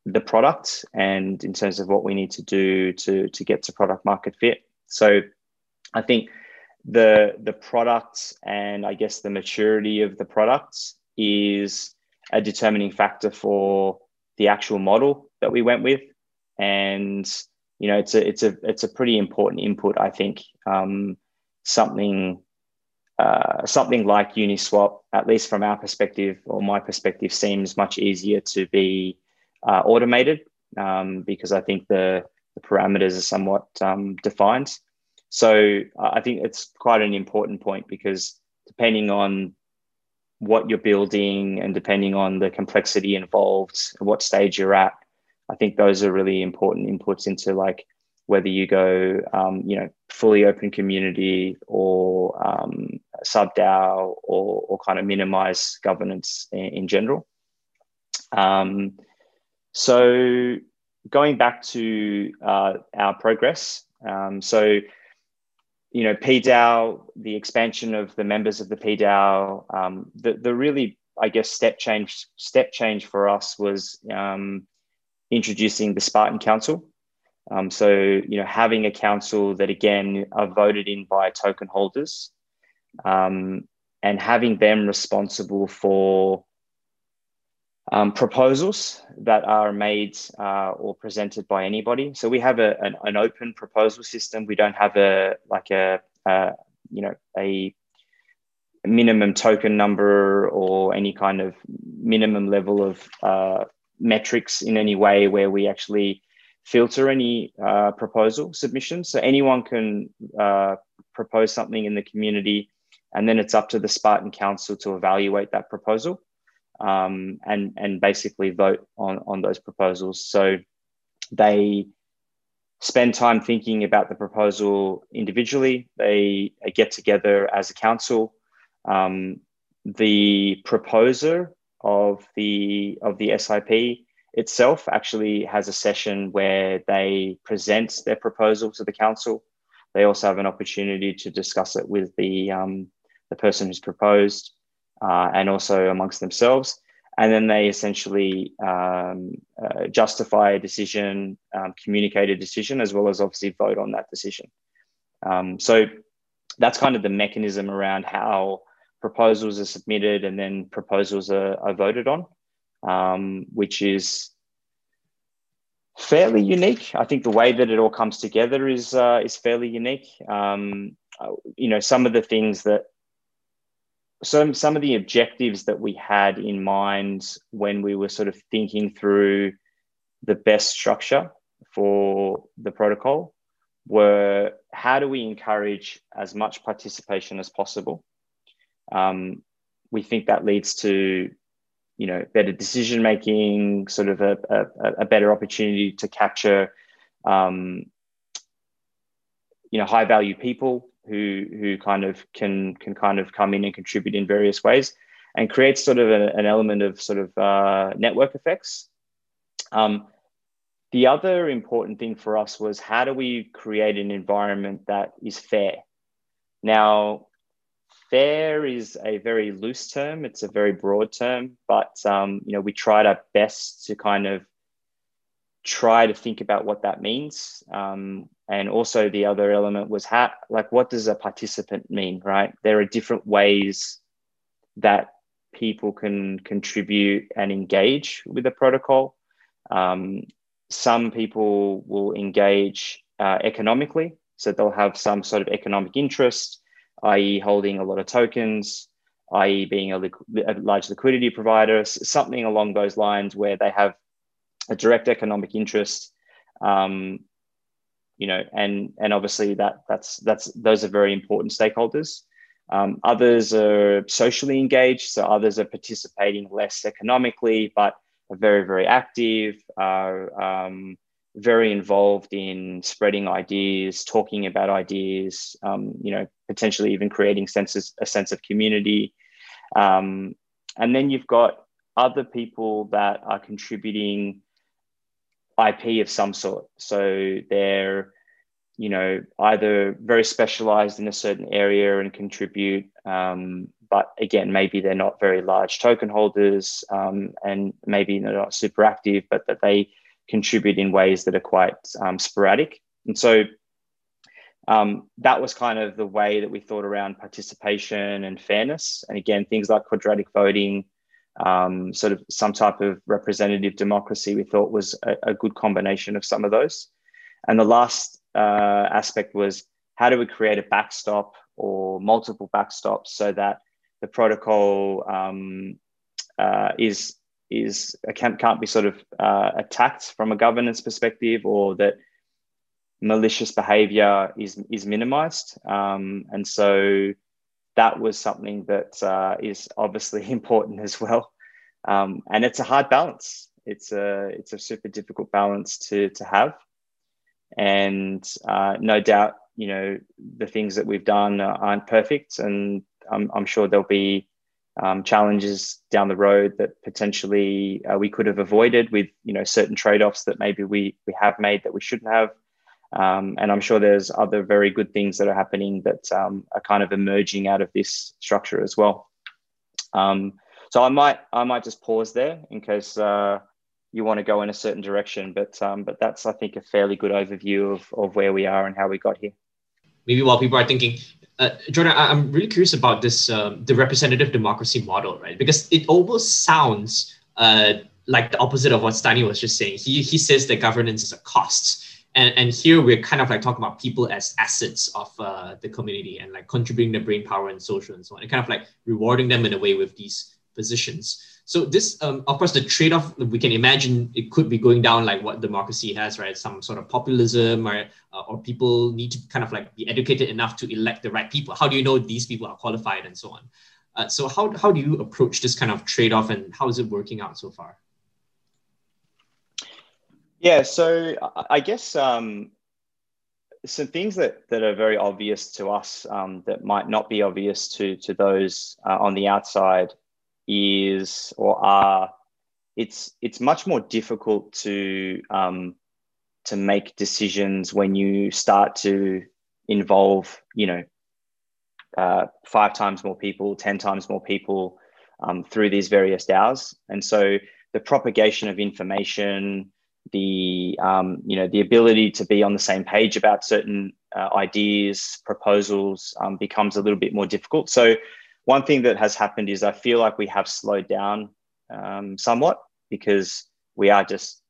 Speaker 4: the product and in terms of what we need to do to to get to product market fit. So I think the the products and I guess the maturity of the products is a determining factor for the actual model that we went with, and you know it's a it's a it's a pretty important input. I think um, something uh, something like Uniswap, at least from our perspective or my perspective, seems much easier to be uh, automated um, because I think the, the parameters are somewhat um, defined. So uh, I think it's quite an important point because depending on what you're building and depending on the complexity involved and what stage you're at, I think those are really important inputs into like whether you go, um, you know, fully open community or um, sub DAO or, or kind of minimize governance in, in general. Um, so going back to uh, our progress, um, so you know, PDAO, the expansion of the members of the PDAO, um, the the really I guess step change step change for us was um, introducing the Spartan Council. Um, so you know, having a council that again are voted in by token holders, um, and having them responsible for um, proposals that are made uh, or presented by anybody. So we have a, an, an, open proposal system. We don't have a like a, a you know a minimum token number or any kind of minimum level of uh, metrics in any way where we actually filter any uh, proposal submissions. So anyone can uh, propose something in the community, and then it's up to the Spartan Council to evaluate that proposal um, and and basically vote on on those proposals. So they spend time thinking about the proposal individually. They get together as a council. Um, the proposer of the of the SIP itself actually has a session where they present their proposal to the council. They also have an opportunity to discuss it with the um, the person who's proposed uh, and also amongst themselves. And then they essentially um, uh, justify a decision, um, communicate a decision, as well as obviously vote on that decision. Um, so that's kind of the mechanism around how proposals are submitted and then proposals are, are voted on, um, which is fairly unique. I think the way that it all comes together is uh, is fairly unique. Um, uh, you know, some of the things that some some of the objectives that we had in mind when we were sort of thinking through the best structure for the protocol were how do we encourage as much participation as possible um, we think that leads to you know better decision making sort of a, a, a, better opportunity to capture um, you know high value people who who kind of can can kind of come in and contribute in various ways and create sort of a, an element of sort of uh, network effects. Um, the other important thing for us was how do we create an environment that is fair? Now, fair is a very loose term. It's a very broad term, but um, you know we tried our best to kind of try to think about what that means. Um, and also the other element was how, like, what does a participant mean, right? There are different ways that people can contribute and engage with the protocol. Um, some people will engage uh, economically, so they'll have some sort of economic interest, i.e., holding a lot of tokens, i.e., being a, a large liquidity provider, something along those lines where they have a direct economic interest um, you know and and obviously that that's that's those are very important stakeholders um, others are socially engaged so others are participating less economically but are very very active are um, very involved in spreading ideas talking about ideas um, you know potentially even creating senses a sense of community um, and then you've got other people that are contributing IP of some sort. So they're, you know, either very specialized in a certain area and contribute, um, but again, maybe they're not very large token holders um, and maybe they're not super active, but that they contribute in ways that are quite um, sporadic. And so um, that was kind of the way that we thought around participation and fairness. And again, things like quadratic voting, um, sort of some type of representative democracy, we thought was a, a good combination of some of those. And the last uh, aspect was how do we create a backstop or multiple backstops so that the protocol um, uh, is is can't, can't be sort of uh, attacked from a governance perspective or that malicious behavior is is minimized. Um, and so that was something that uh, is obviously important as well. Um, and it's a hard balance. It's a it's a super difficult balance to to have. And uh, no doubt, you know, the things that we've done aren't perfect, and I'm, I'm sure there'll be um, challenges down the road that potentially uh, we could have avoided with, you know, certain trade-offs that maybe we we have made that we shouldn't have. Um, and I'm sure there's other very good things that are happening that um, are kind of emerging out of this structure as well. Um, so I might I might just pause there in case uh, you want to go in a certain direction. But um, but that's I think a fairly good overview of, of where we are and how we got here.
Speaker 1: Maybe while people are thinking, uh, Jordan, I, am really curious about this um, the representative democracy model, right? Because it almost sounds uh, like the opposite of what Stani was just saying. He he says that governance is a cost. And, and here we're kind of like talking about people as assets of uh, the community and like contributing their brain power and social and so on, and kind of like rewarding them in a way with these positions. So this, um, of course, the trade-off we can imagine it could be going down like what democracy has, right? Some sort of populism, or uh, or people need to kind of like be educated enough to elect the right people. How do you know these people are qualified and so on? Uh, so how how do you approach this kind of trade-off, and how is it working out so far?
Speaker 4: Yeah, so I guess um, some things that, that are very obvious to us um, that might not be obvious to to those uh, on the outside is or are it's it's much more difficult to um, to make decisions when you start to involve you know uh, five times more people ten times more people um, through these various DAOs and so the propagation of information the um, you know the ability to be on the same page about certain uh, ideas proposals um, becomes a little bit more difficult. So one thing that has happened is I feel like we have slowed down um, somewhat because we are just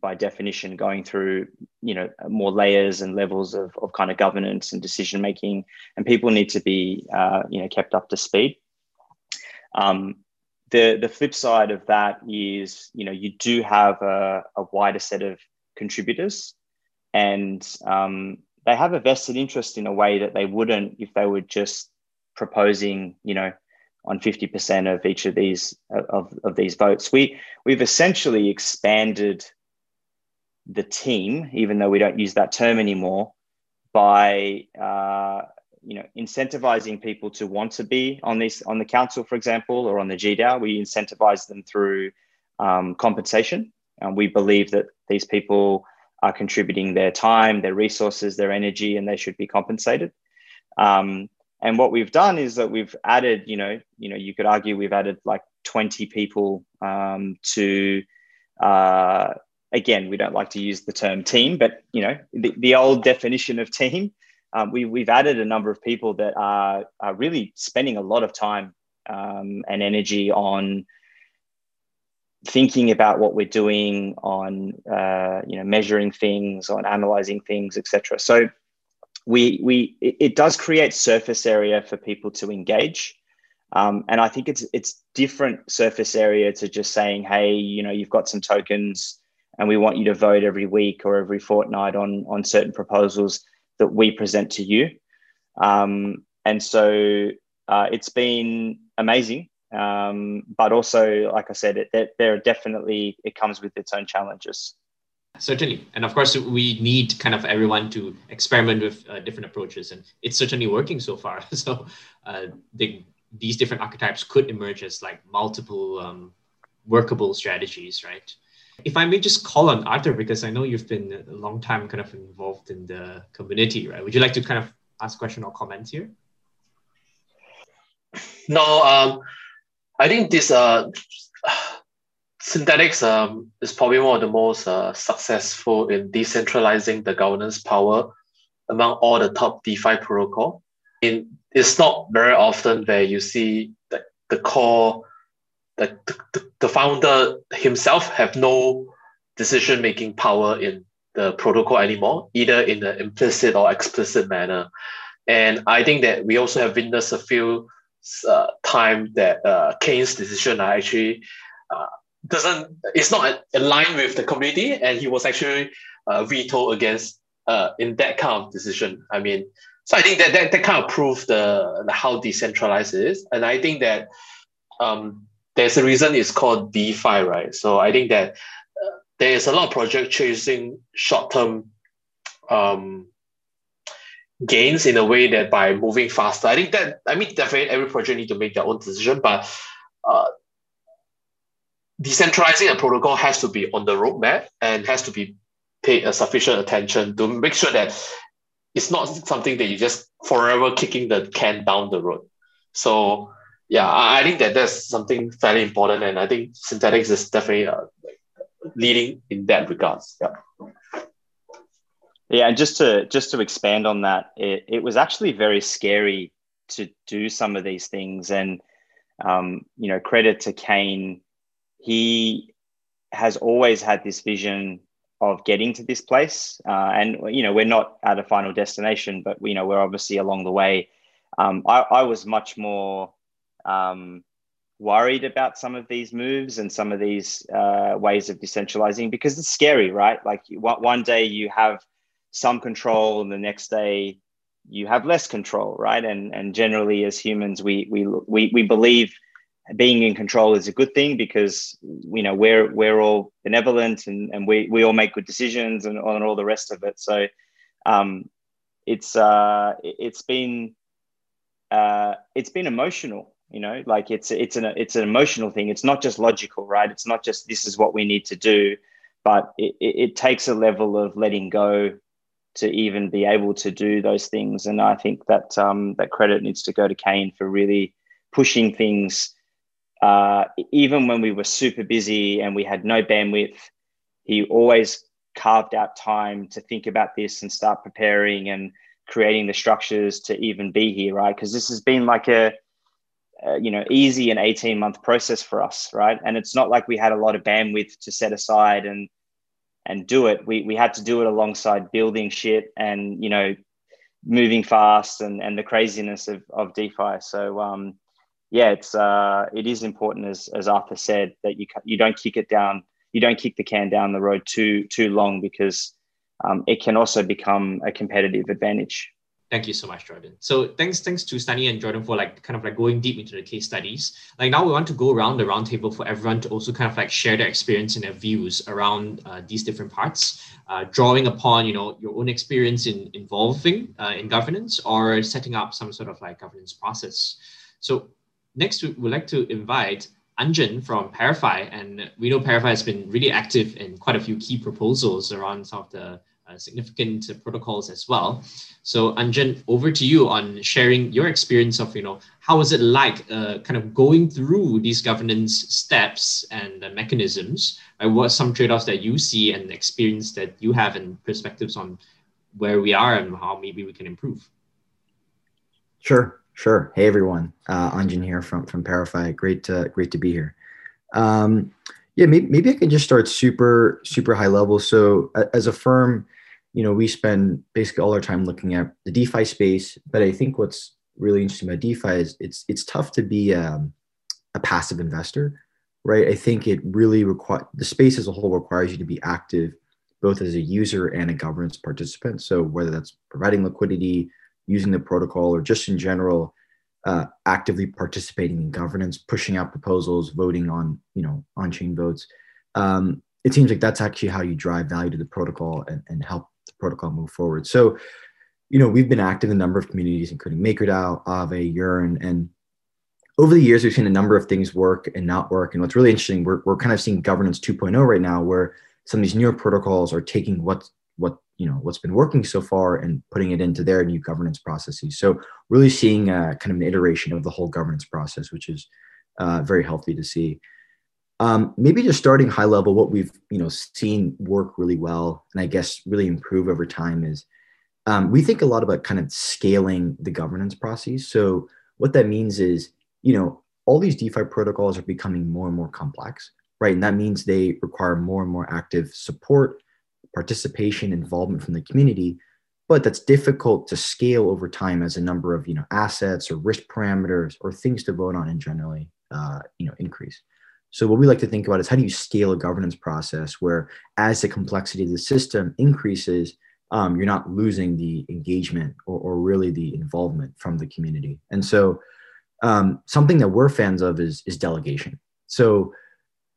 Speaker 4: by definition going through you know more layers and levels of, of kind of governance and decision making and people need to be uh, you know kept up to speed. Um, the the flip side of that is you know you do have a, a wider set of contributors and um, they have a vested interest in a way that they wouldn't if they were just proposing, you know, on 50% of each of these of, of these votes. We we've essentially expanded the team, even though we don't use that term anymore, by uh, you know incentivizing people to want to be on this on the council, for example, or on the GDAO. We incentivize them through um, compensation, and we believe that these people are contributing their time, their resources, their energy, and they should be compensated. Um, and what we've done is that we've added, you know, you know, you could argue we've added like 20 people um, to, uh, again, we don't like to use the term team, but you know, the, the old definition of team. Um, we, we've added a number of people that are, are really spending a lot of time um, and energy on thinking about what we're doing, on uh, you know measuring things, on analyzing things, etc. So we we it, does create surface area for people to engage. Um, and I think it's it's different surface area to just saying, hey, you know, you've got some tokens, and we want you to vote every week or every fortnight on on certain proposals that we present to you. Um, and so uh, it's been amazing, um, but also, like I said, it, it, there are definitely it comes with its own challenges.
Speaker 1: Certainly. And of course, we need kind of everyone to experiment with uh, different approaches. And it's certainly working so far. So uh, the, these different archetypes could emerge as like multiple um, workable strategies, right? If I may just call on Arthur, because I know you've been a long time kind of involved in the community, right? Would you like to kind of ask question or comment here?
Speaker 5: No, um, I think this uh, Synthetix um, is probably one of the most uh, successful in decentralizing the governance power among all the top DeFi protocol. In, it's not very often where you see the, the core, the, the, the founder himself have no decision making power in the protocol anymore, either in an implicit or explicit manner. And I think that we also have witnessed a few uh, time that uh, Kain's decision are actually uh, doesn't it's not aligned with the community, and he was actually uh, vetoed against uh, in that kind of decision. I mean, so I think that that, that kind of proved the, the how decentralized it is, and I think that um, there's a reason it's called DeFi, right? So I think that uh, there is a lot of project chasing short term um, gains in a way that by moving faster. I think that I mean definitely every project need to make their own decision, but uh, decentralizing a protocol has to be on the roadmap and has to be paid a sufficient attention to make sure that it's not something that you just forever kicking the can down the road. So yeah, I, think that that's something fairly important, and I think Synthetix is definitely uh, leading in that regards. Yeah.
Speaker 4: Yeah, and just to just to expand on that, it, it was actually very scary to do some of these things, and um, you know, credit to Kain, he has always had this vision of getting to this place, uh, and you know, we're not at a final destination, but you know, we're obviously along the way. Um, I, I was much more um, worried about some of these moves and some of these uh, ways of decentralizing because it's scary, right? Like one day you have some control and the next day you have less control right and and generally as humans we we we, we believe being in control is a good thing because you know we're we're all benevolent and, and we, we all make good decisions and, and all the rest of it so um, it's uh, it's been uh, it's been emotional you know like it's it's an it's an emotional thing it's not just logical right it's not just this is what we need to do but it, it takes a level of letting go to even be able to do those things. And I think that um, that credit needs to go to Kain for really pushing things. Uh, even when we were super busy and we had no bandwidth, he always carved out time to think about this and start preparing and creating the structures to even be here, right? Because this has been like a, a, you know easy and 18 month process for us, right? And it's not like we had a lot of bandwidth to set aside and and do it. We we had to do it alongside building shit and you know moving fast and and the craziness of of DeFi. So um, yeah, it's uh, it is important as as Arthur said that you you don't kick it down, you don't kick the can down the road too too long because um, it can also become a competitive advantage.
Speaker 1: Thank you so much, Jordan. So thanks, thanks to Sunny and Jordan for like kind of like going deep into the case studies. Like now we want to go around the roundtable for everyone to also kind of like share their experience and their views around uh, these different parts, uh, drawing upon you know your own experience in involving uh, in governance or setting up some sort of like governance process. So next we would like to invite Anjan from ParaFi, and we know ParaFi has been really active in quite a few key proposals around some of the uh, significant protocols as well. So Anjan, over to you on sharing your experience of, you know, how was it like uh, kind of going through these governance steps and uh, mechanisms? Uh, what some trade-offs that you see and experience that you have and perspectives on where we are and how maybe we can improve?
Speaker 6: Sure, sure. Hey everyone, uh, Anjan here from from ParaFi. Great to great to be here. Um, yeah, maybe, maybe I can just start super super high level. So as a firm, you know, we spend basically all our time looking at the DeFi space. But I think what's really interesting about DeFi is it's it's tough to be um, a passive investor, right? I think it really requires the space as a whole requires you to be active, both as a user and a governance participant. So whether that's providing liquidity, using the protocol, or just in general, uh, actively participating in governance, pushing out proposals, voting on you know on-chain votes. Um, it seems like that's actually how you drive value to the protocol and, and help the protocol move forward. So, you know, we've been active in a number of communities, including MakerDAO, Aave, Yearn, and over the years, we've seen a number of things work and not work. And what's really interesting, we're, we're kind of seeing governance 2.0 right now, where some of these newer protocols are taking what what you know what's been working so far and putting it into their new governance processes. So really seeing a, kind of an iteration of the whole governance process, which is uh, very healthy to see. Um, maybe just starting high level, what we've you know seen work really well, and I guess really improve over time is um, we think a lot about kind of scaling the governance process. So what that means is you know all these DeFi protocols are becoming more and more complex, right? And that means they require more and more active support, participation, involvement from the community. But that's difficult to scale over time as a number of you know assets or risk parameters or things to vote on in generally uh, you know increase. So what we like to think about is how do you scale a governance process where as the complexity of the system increases, um, you're not losing the engagement or, or, really the involvement from the community. And so um, something that we're fans of is, is delegation. So,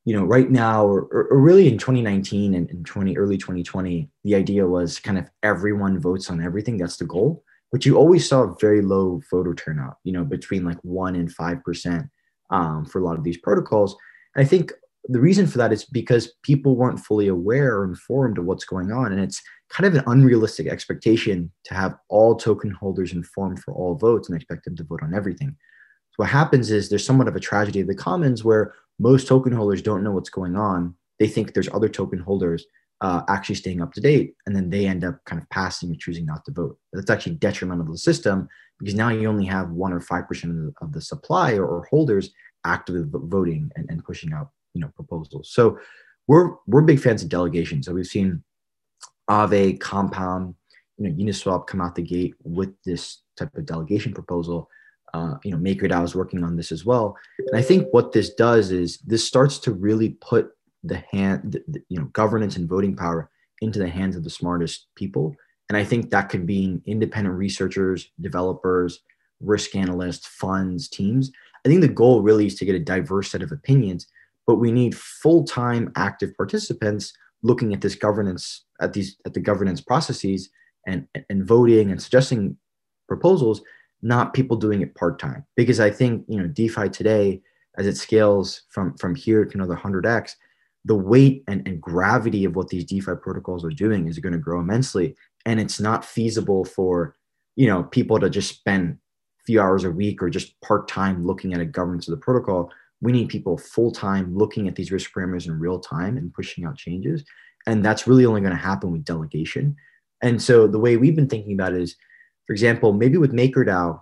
Speaker 6: you know, right now, or, or really in 2019 and in 20 early 2020, the idea was kind of everyone votes on everything. That's the goal. But you always saw very low voter turnout, you know, between like one and five percent um, for a lot of these protocols. And I think the reason for that is because people weren't fully aware or informed of what's going on. And it's kind of an unrealistic expectation to have all token holders informed for all votes and expect them to vote on everything. So what happens is there's somewhat of a tragedy of the commons where most token holders don't know what's going on. They think there's other token holders uh, actually staying up to date, and then they end up kind of passing or choosing not to vote. That's actually detrimental to the system because now you only have one or five percent of the, supply or, or holders actively voting and, and pushing out you know proposals. So we're we're big fans of delegation. So we've seen Aave, Compound, you know, Uniswap come out the gate with this type of delegation proposal. Uh, you know, MakerDAO is working on this as well. And I think what this does is this starts to really put the hand, the, you know, governance and voting power into the hands of the smartest people. And I think that could be independent researchers, developers, risk analysts, funds, teams. I think the goal really is to get a diverse set of opinions, but we need full-time active participants looking at this governance, at these at the governance processes and, and voting and suggesting proposals, not people doing it part-time. Because I think, you know, DeFi today, as it scales from, from here to another 100x, the weight and, and gravity of what these DeFi protocols are doing is going to grow immensely. And it's not feasible for, you know, people to just spend a few hours a week or just part time looking at a governance of the protocol. We need people full time looking at these risk parameters in real time and pushing out changes. And that's really only going to happen with delegation. And so the way we've been thinking about is, for example, maybe with MakerDAO,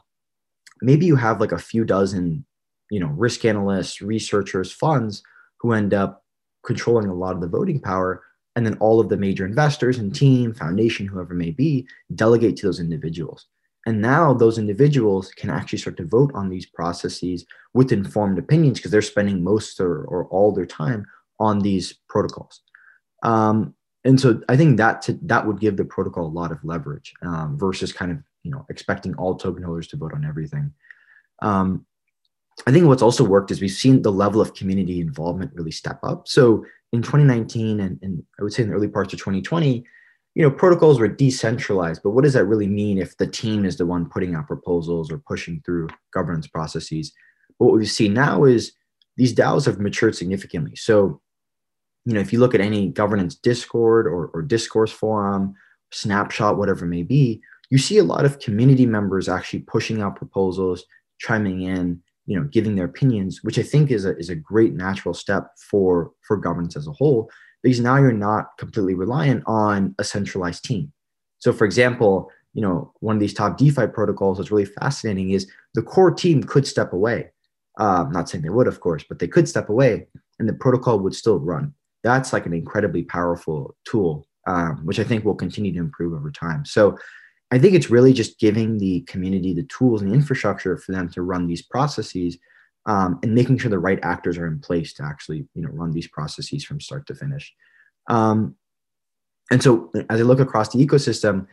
Speaker 6: maybe you have like a few dozen, you know, risk analysts, researchers, funds who end up controlling a lot of the voting power. And then all of the major investors and team, foundation, whoever may be, delegate to those individuals. And now those individuals can actually start to vote on these processes with informed opinions because they're spending most or, or all their time on these protocols. Um, and so I think that to, that would give the protocol a lot of leverage um, versus kind of you know expecting all token holders to vote on everything. Um, I think what's also worked is we've seen the level of community involvement really step up. So in 2019 and, and I would say in the early parts of 2020, you know, protocols were decentralized, but what does that really mean if the team is the one putting out proposals or pushing through governance processes? But what we see now is these DAOs have matured significantly. So, you know, if you look at any governance Discord or, or discourse forum, snapshot, whatever it may be, you see a lot of community members actually pushing out proposals, chiming in, you know, giving their opinions, which I think is a, is a great natural step for, for governance as a whole because now you're not completely reliant on a centralized team. So, for example, you know, one of these top DeFi protocols that's really fascinating is the core team could step away. Uh, I'm not saying they would, of course, but they could step away and the protocol would still run. That's like an incredibly powerful tool, um, which I think will continue to improve over time. So, I think it's really just giving the community the tools and the infrastructure for them to run these processes um, and making sure the right actors are in place to actually you know run these processes from start to finish. Um, and so as I look across the ecosystem,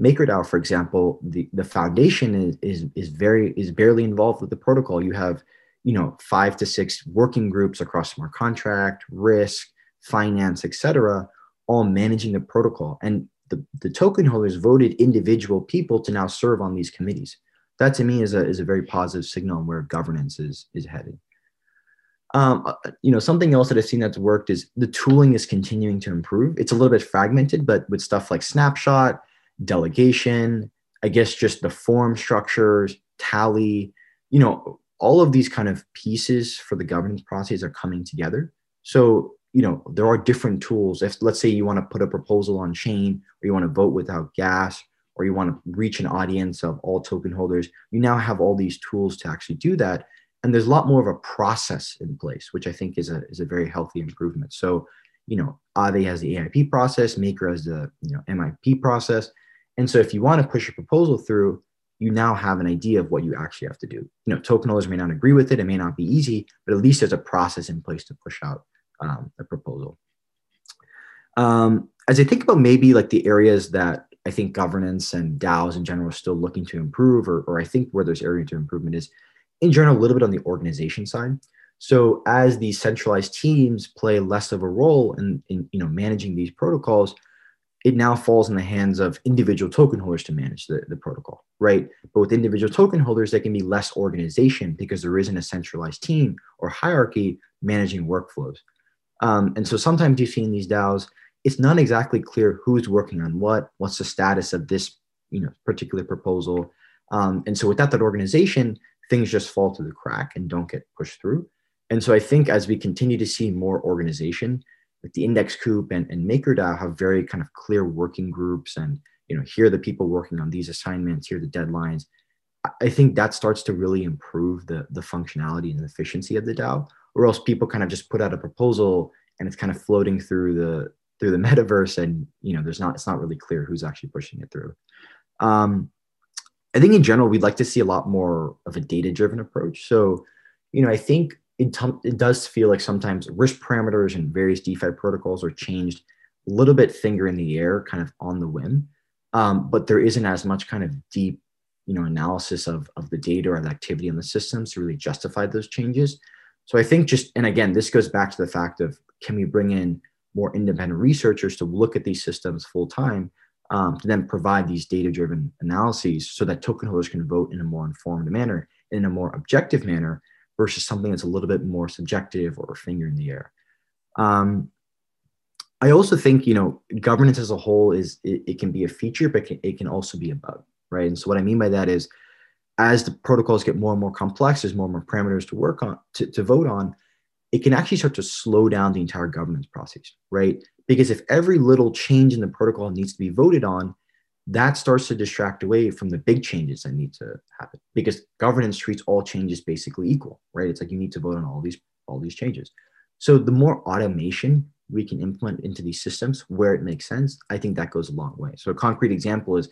Speaker 6: MakerDAO, for example, the, the foundation is, is, is very is barely involved with the protocol. You have you know five to six working groups across smart contract, risk, finance, etc., all managing the protocol. And the, the token holders voted individual people to now serve on these committees. that to me is a, is a very positive signal on where governance is, is headed. Um, uh, you know, something else that I've seen that's worked is the tooling is continuing to improve. It's a little bit fragmented, but with stuff like snapshot, delegation, I guess just the form structures, tally, you know, all of these kind of pieces for the governance process are coming together. So, you know, there are different tools. If let's say you want to put a proposal on chain or you want to vote without gas or you want to reach an audience of all token holders, you now have all these tools to actually do that. And there's a lot more of a process in place, which I think is a, is a very healthy improvement. So, you know, Aave has the AIP process, Maker has the you know MIP process. And so if you want to push a proposal through, you now have an idea of what you actually have to do. You know, token holders may not agree with it, it may not be easy, but at least there's a process in place to push out um, a proposal. Um, as I think about maybe like the areas that I think governance and DAOs in general are still looking to improve, or, or I think where there's area to improvement is in general a little bit on the organization side. So as these centralized teams play less of a role in, in you know managing these protocols, it now falls in the hands of individual token holders to manage the, the protocol, right? But with individual token holders, there can be less organization because there isn't a centralized team or hierarchy managing workflows. Um, and so sometimes you see in these DAOs, it's not exactly clear who's working on what, what's the status of this you know, particular proposal. Um, and so without that organization, things just fall through the crack and don't get pushed through. And so I think as we continue to see more organization, like the IndexCoop and, and MakerDAO have very kind of clear working groups and you know here are the people working on these assignments, here are the deadlines. I think that starts to really improve the, the functionality and efficiency of the DAO, or else people kind of just put out a proposal and it's kind of floating through the through the metaverse and you know there's not it's not really clear who's actually pushing it through. Um, I think in general we'd like to see a lot more of a data driven approach. So you know I think it, it does feel like sometimes risk parameters and various DeFi protocols are changed a little bit finger in the air, kind of on the whim. Um, but there isn't as much kind of deep, you know, analysis of, of the data or the activity in the systems to really justify those changes. So I think just, and again, this goes back to the fact of can we bring in more independent researchers to look at these systems full time um, to then provide these data driven analyses so that token holders can vote in a more informed manner, in a more objective manner, versus something that's a little bit more subjective or finger in the air. Um, I also think you know governance as a whole is it, it can be a feature, but it can also be a bug, right? And so what I mean by that is, as the protocols get more and more complex, there's more and more parameters to work on to, to vote on. It can actually start to slow down the entire governance process, right? Because if every little change in the protocol needs to be voted on, that starts to distract away from the big changes that need to happen because governance treats all changes basically equal right it's like you need to vote on all these all these changes so the more automation we can implement into these systems where it makes sense i think that goes a long way so a concrete example is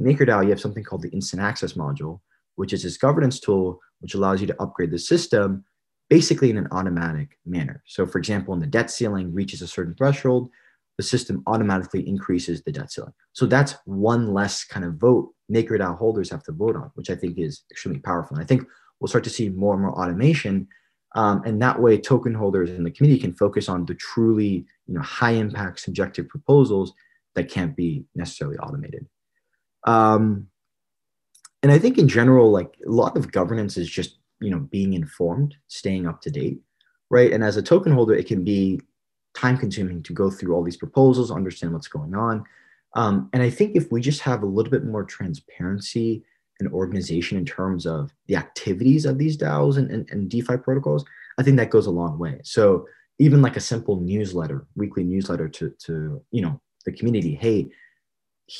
Speaker 6: makerdao you have something called the instant access module which is this governance tool which allows you to upgrade the system basically in an automatic manner so for example when the debt ceiling reaches a certain threshold the system automatically increases the debt ceiling. So that's one less kind of vote MakerDAO holders have to vote on, which I think is extremely powerful. And I think we'll start to see more and more automation. Um, and that way token holders in the community can focus on the truly you know, high impact subjective proposals that can't be necessarily automated. Um, and I think in general, like a lot of governance is just you know being informed, staying up to date, right? And as a token holder, it can be time consuming to go through all these proposals, understand what's going on. Um, and I think if we just have a little bit more transparency and organization in terms of the activities of these DAOs and, and, and DeFi protocols, I think that goes a long way. So even like a simple newsletter, weekly newsletter to, to you know, the community, hey,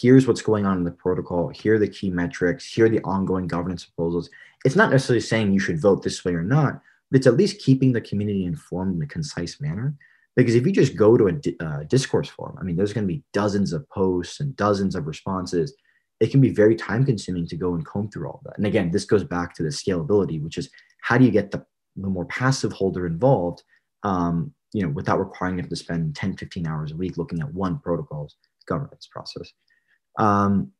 Speaker 6: here's what's going on in the protocol, here are the key metrics, here are the ongoing governance proposals. It's not necessarily saying you should vote this way or not, but it's at least keeping the community informed in a concise manner because if you just go to a uh, discourse forum, I mean, there's going to be dozens of posts and dozens of responses. It can be very time consuming to go and comb through all that. And again, this goes back to the scalability, which is how do you get the, the more passive holder involved, um, you know, without requiring them to spend 10, 15 hours a week looking at one protocol's governance process. Um,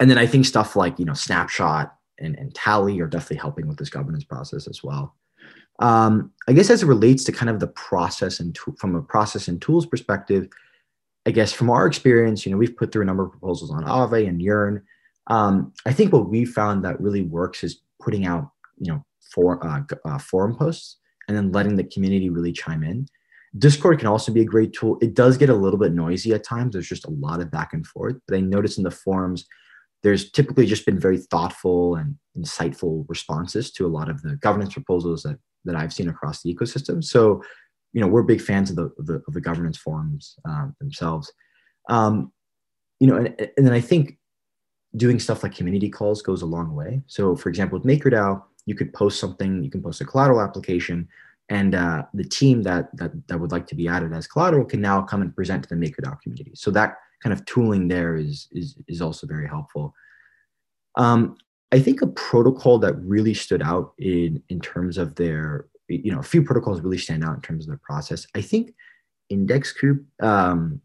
Speaker 6: and then I think stuff like, you know, snapshot and, and tally are definitely helping with this governance process as well. Um, I guess as it relates to kind of the process and to, from a process and tools perspective, I guess from our experience, you know, we've put through a number of proposals on Aave and Yearn. Um, I think what we found that really works is putting out, you know, for uh, uh, forum posts and then letting the community really chime in. Discord can also be a great tool. It does get a little bit noisy at times. There's just a lot of back and forth. But I notice in the forums, there's typically just been very thoughtful and insightful responses to a lot of the governance proposals that, that I've seen across the ecosystem. So, you know, we're big fans of the, of the, of the governance forums um, themselves. Um, you know, and, and then I think doing stuff like community calls goes a long way. So, for example, with MakerDAO, you could post something, you can post a collateral application, and uh, the team that, that that would like to be added as collateral can now come and present to the MakerDAO community. So that kind of tooling there is is is also very helpful. Um, I think a protocol that really stood out in in terms of their, you know, a few protocols really stand out in terms of their process. I think Index Coop, um,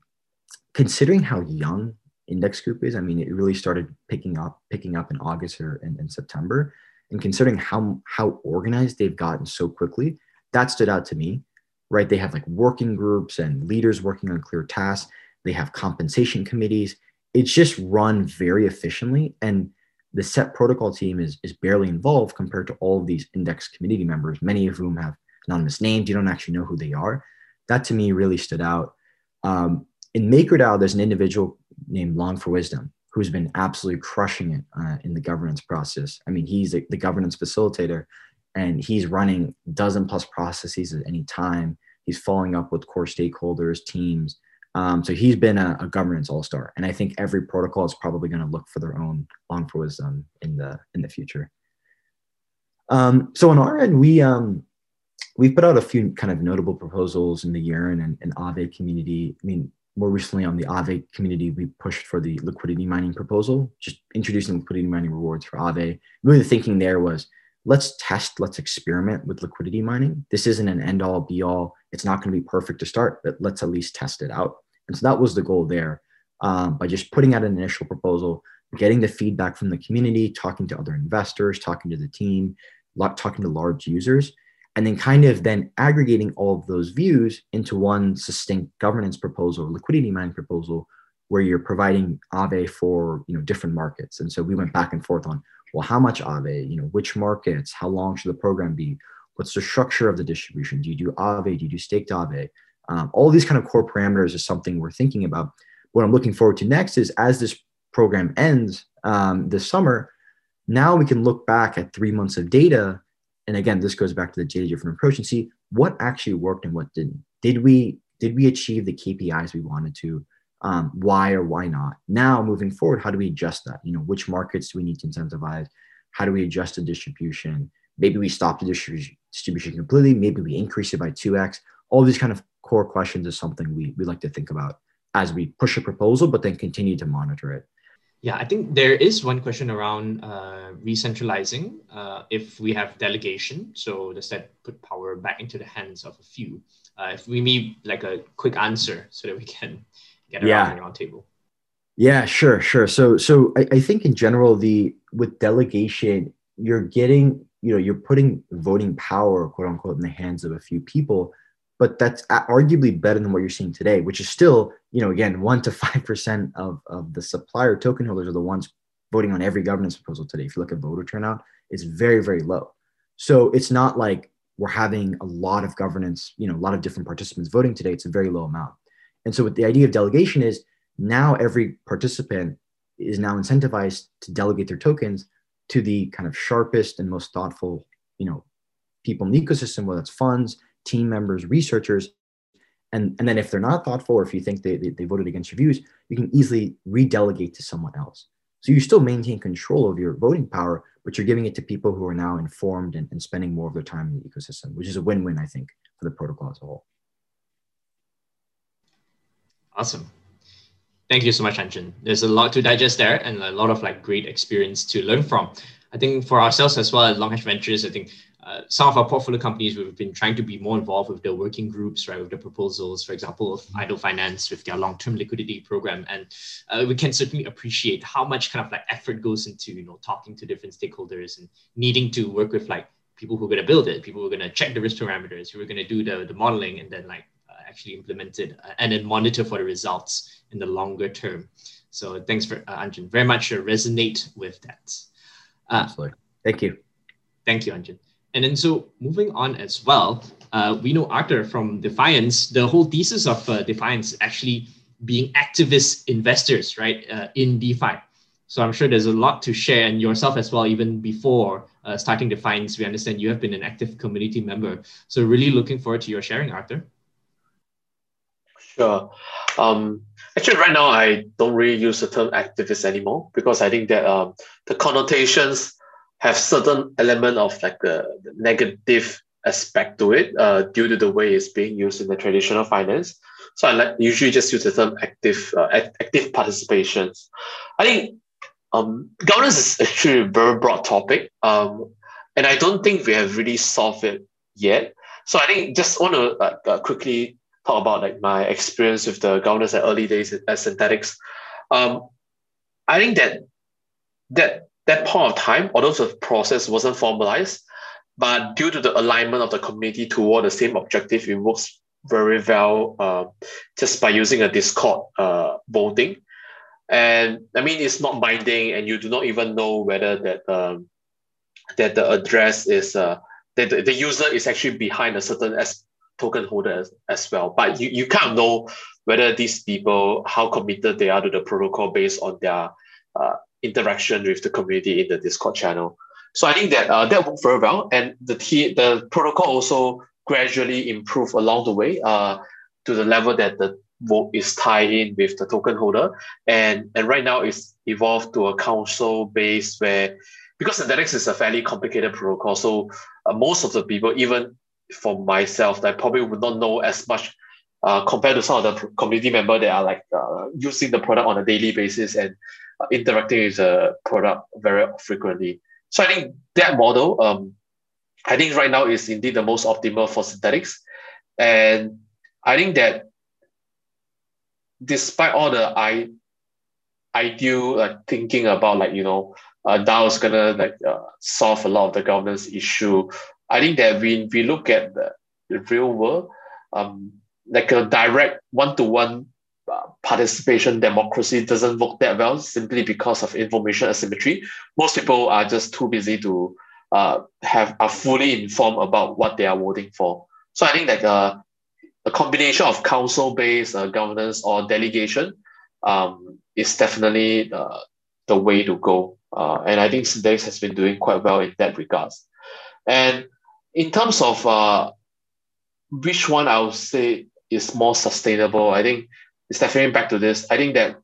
Speaker 6: considering how young Index Coop is, I mean, it really started picking up picking up in August or in, in September, and considering how how organized they've gotten so quickly, that stood out to me. Right, they have like working groups and leaders working on clear tasks they have compensation committees. It's just run very efficiently. And the set protocol team is, is barely involved compared to all of these index committee members, many of whom have anonymous names. You don't actually know who they are. That to me really stood out. Um, in MakerDAO, there's an individual named Long for Wisdom who's been absolutely crushing it uh, in the governance process. I mean, he's the governance facilitator and he's running dozen plus processes at any time. He's following up with core stakeholders, teams, um, so he's been a, a governance all star, and I think every protocol is probably going to look for their own long for wisdom in the in the future. Um, so on our end, we um, we've put out a few kind of notable proposals in the Yearn and, and Aave community. I mean, more recently on the Aave community, we pushed for the liquidity mining proposal, just introducing liquidity mining rewards for Aave. Really, the thinking there was let's test, let's experiment with liquidity mining. This isn't an end all be all. It's not going to be perfect to start, but let's at least test it out. And so that was the goal there um, by just putting out an initial proposal, getting the feedback from the community, talking to other investors, talking to the team, talking to large users, and then kind of then aggregating all of those views into one succinct governance proposal, liquidity mining proposal, where you're providing Aave for you know different markets. And so we went back and forth on well, how much Aave, you know, which markets, how long should the program be? What's the structure of the distribution? Do you do Aave? Do you do staked Aave? Um, all these kind of core parameters is something we're thinking about. What I'm looking forward to next is as this program ends um, this summer, now we can look back at three months of data. And again, this goes back to the data driven approach and see what actually worked and what didn't. Did we did we achieve the KPIs we wanted to? Um, why or why not? Now moving forward, how do we adjust that? You know, which markets do we need to incentivize? How do we adjust the distribution? Maybe we stop the distribution completely. Maybe we increase it by 2x. All these kind of core questions is something we, we like to think about as we push a proposal, but then continue to monitor it.
Speaker 1: Yeah, I think there is one question around uh, re-centralizing. Uh, if we have delegation, so does that put power back into the hands of a few? Uh, if we need like a quick answer so that we can get around yeah. the round table.
Speaker 6: Yeah, sure, sure. So, so I, I think in general, the with delegation, you're getting, you know, you're putting voting power, quote unquote, in the hands of a few people but that's arguably better than what you're seeing today, which is still, you know, again, one to five percent of, of the supplier token holders are the ones voting on every governance proposal today. If you look at voter turnout, it's very, very low. So it's not like we're having a lot of governance, you know, a lot of different participants voting today. It's a very low amount. And so what the idea of delegation is now every participant is now incentivized to delegate their tokens to the kind of sharpest and most thoughtful, you know, people in the ecosystem, whether it's funds, team members, researchers. And, and then if they're not thoughtful or if you think they, they, they voted against your views, you can easily redelegate to someone else. So you still maintain control of your voting power, but you're giving it to people who are now informed and, and spending more of their time in the ecosystem, which is a win-win, I think, for the protocol as a whole.
Speaker 1: Awesome. Thank you so much, Anjan. There's a lot to digest there and a lot of like great experience to learn from. I think for ourselves as well at Longhash Ventures, I think uh, some of our portfolio companies we've been trying to be more involved with the working groups right with the proposals for example of idle finance with their long-term liquidity program and uh, we can certainly appreciate how much kind of like effort goes into you know talking to different stakeholders and needing to work with like people who are going to build it people who are going to check the risk parameters who are going to do the, the modeling and then like actually implement it uh, and then monitor for the results in the longer term So thanks for uh, Anjan. Very much uh, resonate with that.
Speaker 6: Uh, Absolutely. Thank you.
Speaker 1: Thank you, Anjan. And then so moving on as well, uh, we know Arthur from Defiance. The whole thesis of uh, Defiance actually being activist investors, right, uh, in DeFi. So I'm sure there's a lot to share, and yourself as well. Even before uh, starting Defiance, we understand you have been an active community member. So really looking forward to your sharing, Arthur.
Speaker 5: Sure. Um, actually, right now I don't really use the term activist anymore because I think that um, the connotations have certain element of like a negative aspect to it uh, due to the way it's being used in the traditional finance. So I like usually just use the term active uh, active participations. I think um, governance is actually a very broad topic, um, and I don't think we have really solved it yet. So I think just want to uh, quickly talk about like my experience with the governance at early days at Synthetix. Um, I think that that that point of time, although the process wasn't formalized, but due to the alignment of the community toward the same objective, it works very well uh, just by using a Discord uh, voting. And I mean, it's not binding, and you do not even know whether that um, that the address is uh, that the, the user is actually behind a certain as token holder as, as well. But you, you can't know whether these people how committed they are to the protocol based on their uh, interaction with the community in the Discord channel. So I think that uh, that worked very well, and the t- the protocol also gradually improved along the way uh, to the level that the vote is tied in with the token holder, and and right now it's evolved to a council base where because Synthetix is a fairly complicated protocol, so uh, most of the people, even for myself, I probably would not know as much uh, compared to some of the community member that are like uh, using the product on a daily basis and uh, interacting with the product very frequently. So I think that model, um, I think right now is indeed the most optimal for Synthetix. And I think that despite all the I ideal uh, thinking about like, you know, uh, DAO is gonna like uh, solve a lot of the governance issue. I think that we we look at the, the real world, um, like a direct one-to-one uh, participation democracy doesn't work that well simply because of information asymmetry. Most people are just too busy to uh, have are fully informed about what they are voting for. So I think that uh, a combination of council-based uh, governance or delegation um, is definitely uh, the way to go. Uh, and I think Synthetix has been doing quite well in that regards. And in terms of uh, which one I would say is more sustainable, I think it's definitely back to this. I think that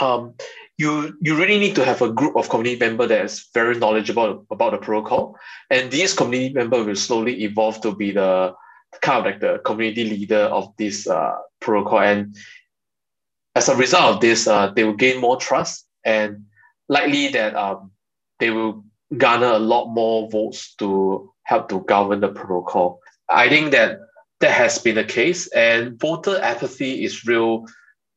Speaker 5: um, you you really need to have a group of community member that is very knowledgeable about the protocol, and these community member will slowly evolve to be the kind of like the community leader of this uh, protocol. And as a result of this, uh, they will gain more trust and likely that um, they will garner a lot more votes to help to govern the protocol. I think that that has been the case, and voter apathy is real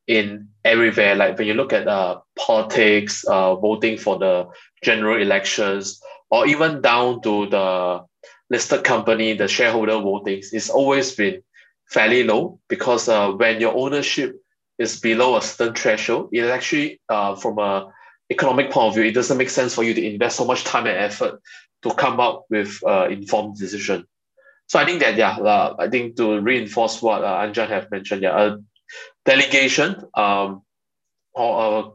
Speaker 5: in everywhere. Like when you look at uh, politics, uh, voting for the general elections, or even down to the listed company, the shareholder votings, it's always been fairly low because uh, when your ownership is below a certain threshold, it actually, uh, from a economic point of view, it doesn't make sense for you to invest so much time and effort to come up with uh, informed decision. So I think that yeah, uh, I think to reinforce what uh, Anjan have mentioned, yeah, a delegation um, or a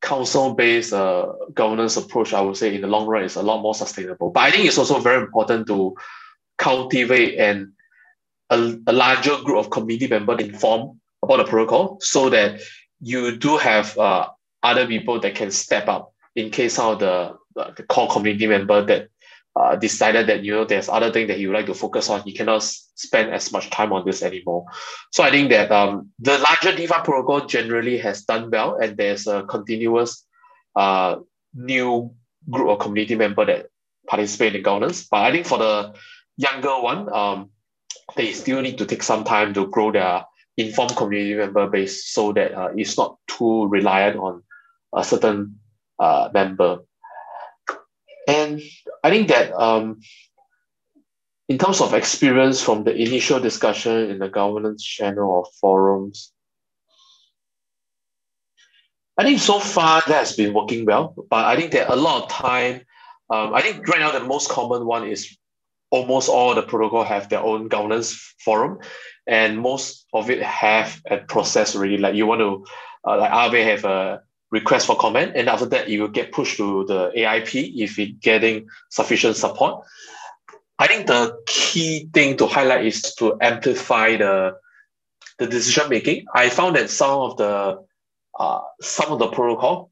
Speaker 5: council-based uh, governance approach, I would say in the long run is a lot more sustainable. But I think it's also very important to cultivate and a, a larger group of community members informed about the protocol so that you do have uh, other people that can step up in case some of the, uh, the core community member that uh, decided that you know there's other thing that you would like to focus on, you cannot spend as much time on this anymore. So I think that um, the larger DeFi protocol generally has done well, and there's a continuous uh, new group of community member that participate in governance. But I think for the younger one, um, they still need to take some time to grow their informed community member base so that uh, it's not too reliant on a certain uh, member. And I think that um, in terms of experience from the initial discussion in the governance channel or forums, I think so far that has been working well, but I think that a lot of time, um, I think right now the most common one is almost all the protocol have their own governance forum, and most of it have a process already. Like you want to, uh, like Aave have a request for comment, and after that it will get pushed to the AIP if it getting sufficient support. I think the key thing to highlight is to amplify the the decision making. I found that some of the uh, some of the protocol,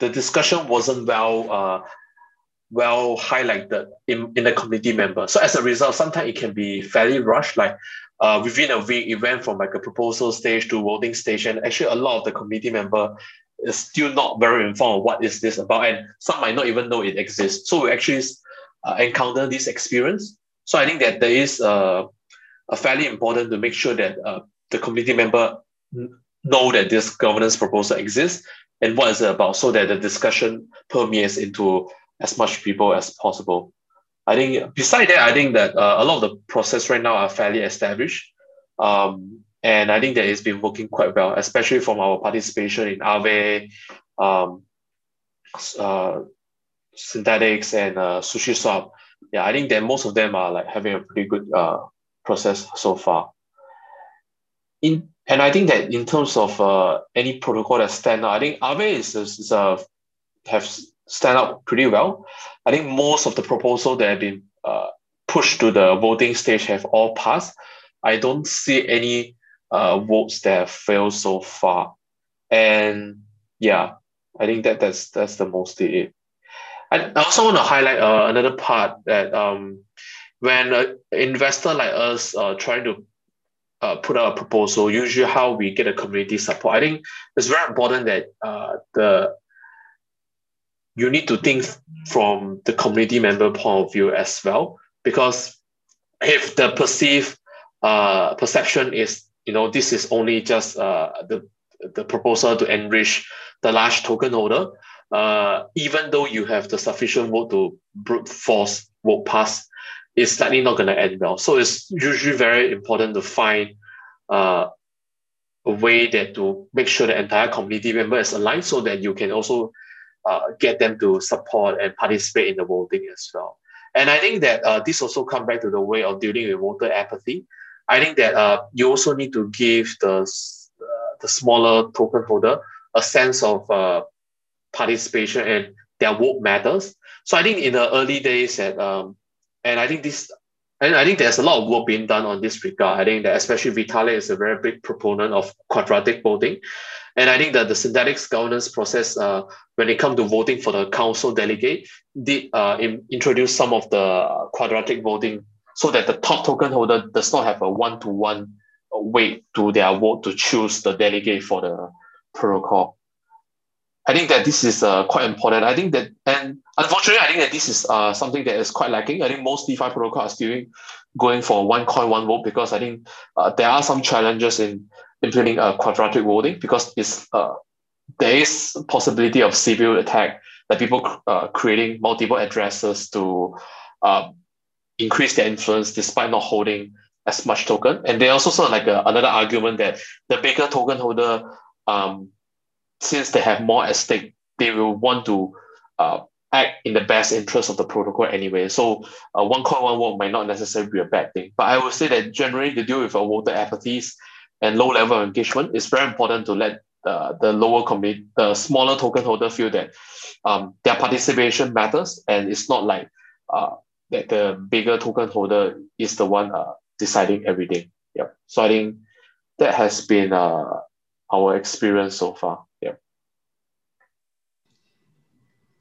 Speaker 5: the discussion wasn't well uh, well highlighted in, in the committee member. So as a result, sometimes it can be fairly rushed. Like uh, within a week, it went from like a proposal stage to voting station. Actually, a lot of the committee member is still not very informed what is this about, and some might not even know it exists. So we actually uh, encounter this experience. So I think that there is uh, a fairly important to make sure that uh, the committee member know that this governance proposal exists and what is it about so that the discussion permeates into as much people as possible. I think beside that, I think that uh, a lot of the process right now are fairly established. Um, and I think that it's been working quite well, especially from our participation in Aave, um, uh, Synthetix, and uh, Sushi Swap. Yeah, I think that most of them are like having a pretty good uh, process so far. In and I think that in terms of uh, any protocol that stand out, I think Aave is, is, is have stand out pretty well. I think most of the proposals that have been uh, pushed to the voting stage have all passed. I don't see any uh, votes that have failed so far. And yeah, I think that that's that's the most it. I also want to highlight uh, another part that um, when an investor like us uh, trying to uh, put out a proposal, usually how we get a community support. I think it's very important that uh, the you need to think from the community member point of view as well, because if the perceived uh, perception is, you know, this is only just uh, the the proposal to enrich the large token holder, uh, even though you have the sufficient vote to brute force vote pass, it's likely not going to end well. So it's usually very important to find uh, a way that to make sure the entire community member is aligned so that you can also uh, get them to support and participate in the voting as well. And I think that uh, this also comes back to the way of dealing with voter apathy. I think that uh, you also need to give the, uh, the smaller token holder a sense of uh, participation and their vote matters. So I think in the early days that um, and I think this, and I think there's a lot of work being done on this regard. I think that especially Vitalik is a very big proponent of quadratic voting. And I think that the Synthetix governance process, uh, when it comes to voting for the council delegate, did uh, in, introduce some of the quadratic voting so that the top token holder does not have a one-to-one weight to their vote to choose the delegate for the protocol. I think that this is uh, quite important. I think that, and unfortunately, I think that this is uh, something that is quite lacking. I think most DeFi protocols are still going for one coin, one vote because I think uh, there are some challenges in implementing a quadratic voting because it's uh, there is possibility of Sybil attack, that people uh, creating multiple addresses to uh, increase their influence despite not holding as much token. And they also sort of like a, another argument that the bigger token holder um, since they have more at stake, they will want to uh, act in the best interest of the protocol anyway. So uh, one coin, one vote might not necessarily be a bad thing. But I would say that generally to deal with a voter apathies and low level of engagement, it's very important to let uh, the lower community, the smaller token holder feel that um, their participation matters and it's not like uh, that the bigger token holder is the one uh, deciding everything. Yeah. So I think that has been uh, our experience so far.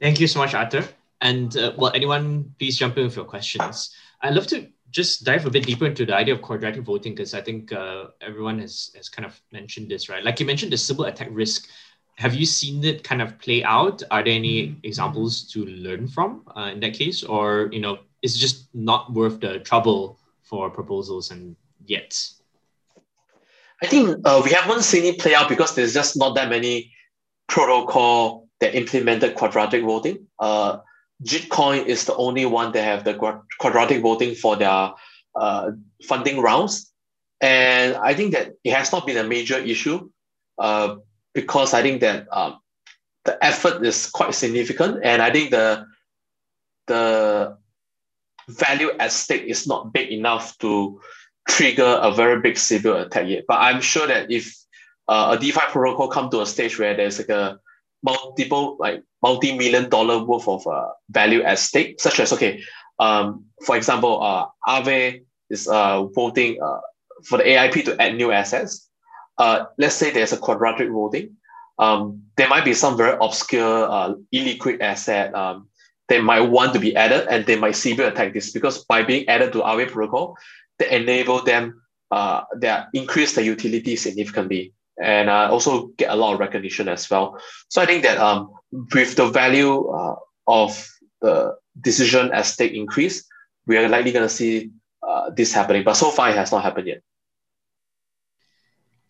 Speaker 1: Thank you so much, Arthur. And uh, well, anyone, please jump in with your questions. I'd love to just dive a bit deeper into the idea of quadratic voting because I think uh, everyone has, has kind of mentioned this, right? Like you mentioned, the Sybil attack risk. Have you seen it kind of play out? Are there any examples to learn from uh, in that case, or you know, is it just not worth the trouble for proposals and yet?
Speaker 5: I think uh, we haven't seen it play out because there's just not that many protocol that implemented quadratic voting. Uh, Gitcoin is the only one that have the quadratic voting for their uh, funding rounds. And I think that it has not been a major issue. Uh, because I think that um, the effort is quite significant, and I think the the value at stake is not big enough to trigger a very big Sybil attack yet. But I'm sure that if uh, a DeFi protocol come to a stage where there's like a multiple like multi-million dollar worth of uh, value at stake, such as okay, um, for example, uh, Aave is uh, voting uh, for the AIP to add new assets. Uh, let's say there's a quadratic voting. Um, there might be some very obscure uh, illiquid asset um, they might want to be added and they might Sybil attack this because by being added to Aave protocol, they enable them, uh, they increase the utility significantly and uh, also get a lot of recognition as well. So I think that um, with the value uh, of the decision at stake increase, we are likely going to see uh, this happening. But so far, it has not happened yet.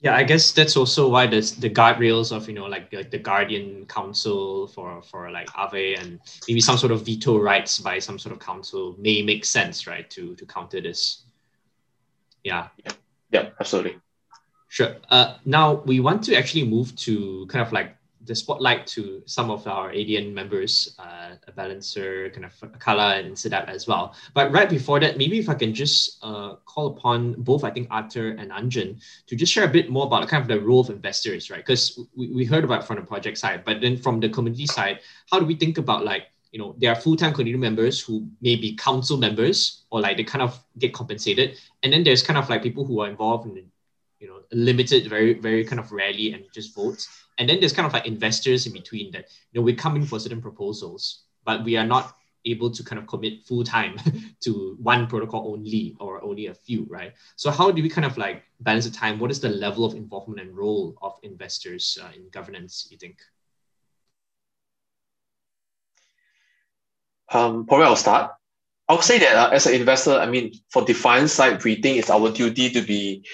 Speaker 1: Yeah, I guess that's also why there's the guardrails of you know like like the Guardian Council for for like Aave and maybe some sort of veto rights by some sort of council may make sense, right? To to counter this. Yeah.
Speaker 5: Yeah, yeah absolutely.
Speaker 1: Sure. Uh, now we want to actually move to kind of like the spotlight to some of our ADN members, uh, Balancer, kind of Acala and Siddharth as well. But right before that, maybe if I can just uh, call upon both, I think Arthur and Anjan, to just share a bit more about kind of the role of investors, right? Because we, we heard about from the project side, but then from the community side, how do we think about like, you know, there are full-time community members who may be council members or like they kind of get compensated. And then there's kind of like people who are involved in, you know, limited, very, very kind of rarely and just votes. And then there's kind of like investors in between that you know we come in for certain proposals but we are not able to kind of commit full time to one protocol only or only a few right? So how do we kind of like balance the time? What is the level of involvement and role of investors uh, in governance you think?
Speaker 5: Um, probably i'll start. I'll say that uh, as an investor i mean for defiance side we think it's our duty to be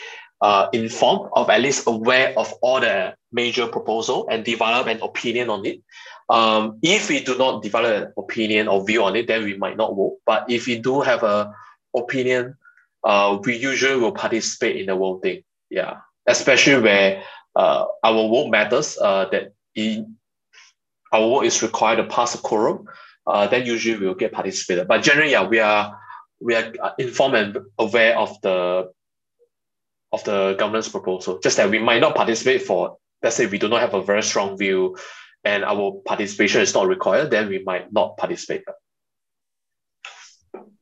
Speaker 5: uh, informed or at least aware of all the major proposal and develop an opinion on it. Um, if we do not develop an opinion or view on it, then we might not vote. But if we do have a opinion, uh, we usually will participate in the voting. Yeah, especially where uh, our vote matters. Uh, that in, our vote is required to pass a quorum. Uh, then usually we will get participated. But generally, yeah, we are we are informed and aware of the of the governance proposal. Just that we might not participate for, let's say we do not have a very strong view and our participation is not required, then we might not participate.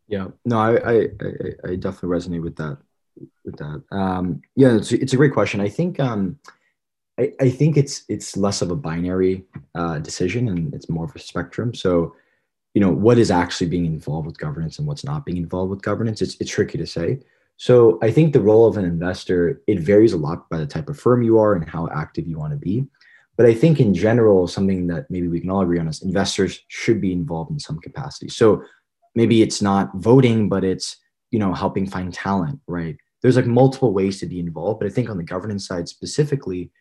Speaker 6: Yeah, no, I, I, I definitely resonate with that. With that, um, yeah, it's, it's a great question. I think, um, I, I think it's it's less of a binary uh, decision and it's more of a spectrum. So, you know, what is actually being involved with governance and what's not being involved with governance? It's it's tricky to say. So I think the role of an investor, it varies a lot by the type of firm you are and how active you want to be. But I think in general, something that maybe we can all agree on is investors should be involved in some capacity. So maybe it's not voting, but it's, you know, helping find talent, right? There's like multiple ways to be involved. But I think on the governance side specifically,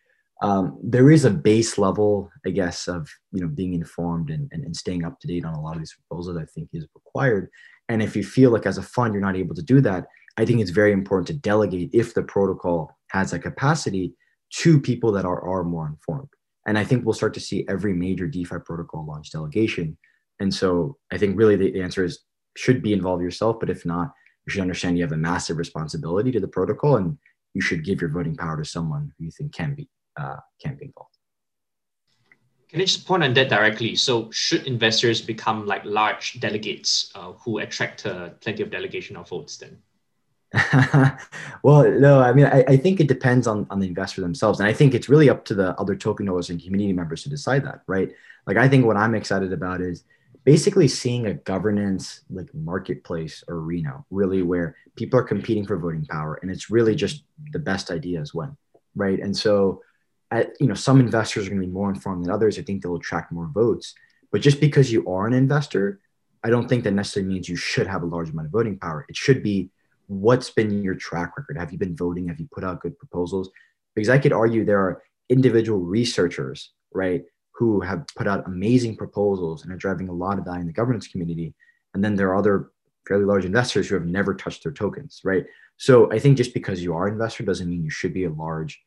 Speaker 6: um, there is a base level, I guess, of you know being informed and, and, and staying up to date on a lot of these proposals. I think is required. And if you feel like as a fund you're not able to do that, I think it's very important to delegate if the protocol has a capacity to people that are, are more informed. And I think we'll start to see every major DeFi protocol launch delegation. And so I think really the answer is should be involve yourself, but if not, you should understand you have a massive responsibility to the protocol and you should give your voting power to someone who you think can be uh, can be involved.
Speaker 1: Can I just point on that directly? So, should investors become like large delegates uh, who attract uh, plenty of delegation of votes then?
Speaker 6: well, no, I mean, I, I, think it depends on, on the investor themselves. And I think it's really up to the other token holders and community members to decide that, right? Like, I think what I'm excited about is basically seeing a governance like marketplace arena, really where people are competing for voting power. And it's really just the best ideas when, right? And so, at, you know, some investors are going to be more informed than others. I think they'll attract more votes. But just because you are an investor, I don't think that necessarily means you should have a large amount of voting power. It should be what's been your track record? Have you been voting? Have you put out good proposals? Because I could argue there are individual researchers, right, who have put out amazing proposals and are driving a lot of value in the governance community. And then there are other fairly large investors who have never touched their tokens, right? So I think just because you are an investor doesn't mean you should be a large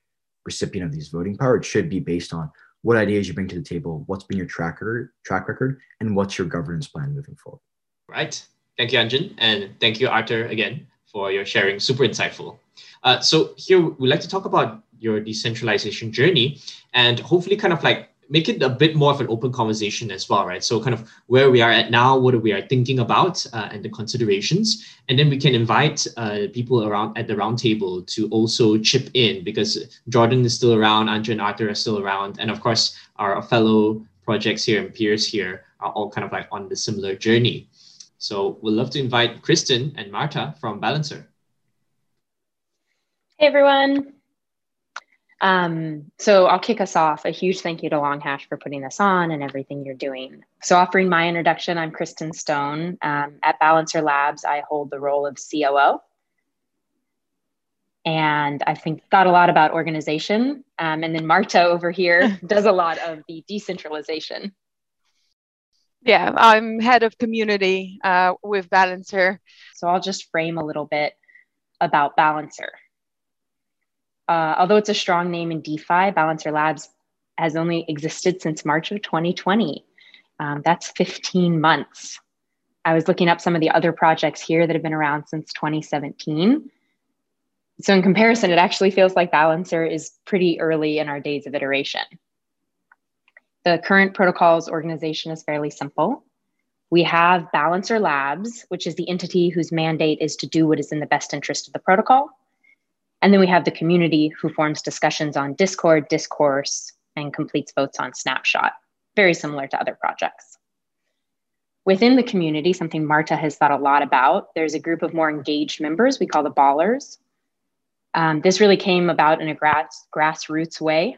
Speaker 6: recipient of these voting power. It should be based on what ideas you bring to the table, what's been your track record, track record, and what's your governance plan moving forward.
Speaker 1: Right. Thank you, Anjan, and thank you, Arthur, again for your sharing. Super insightful. Uh, so here we'd like to talk about your decentralization journey and hopefully kind of like make it a bit more of an open conversation as well, right? So kind of where we are at now, what we are thinking about, uh, and the considerations, and then we can invite uh, people around at the roundtable to also chip in because Jordan is still around, Andrew and Arthur are still around, and of course our fellow projects here and peers here are all kind of like on the similar journey. So we'd love to invite Kristen and Marta from Balancer.
Speaker 7: Hey everyone. Um, so I'll kick us off. A huge thank you to Longhash for putting this on and everything you're doing. So offering my introduction, I'm Kristen Stone. Um, at Balancer Labs, I hold the role of COO. And I think thought a lot about organization. Um, and then Marta over here does a lot of the decentralization.
Speaker 3: Yeah, I'm head of community uh, with Balancer.
Speaker 7: So I'll just frame a little bit about Balancer. Uh, although it's a strong name in DeFi, Balancer Labs has only existed since March of 2020. Um, that's 15 months. I was looking up some of the other projects here that have been around since 2017. So, in comparison, it actually feels like Balancer is pretty early in our days of iteration. The current protocols organization is fairly simple. We have Balancer Labs, which is the entity whose mandate is to do what is in the best interest of the protocol. And then we have the community who forms discussions on Discord, discourse, and completes votes on Snapshot, very similar to other projects. Within the community, something Marta has thought a lot about, there's a group of more engaged members we call the ballers. Um, this really came about in a grass, grassroots way,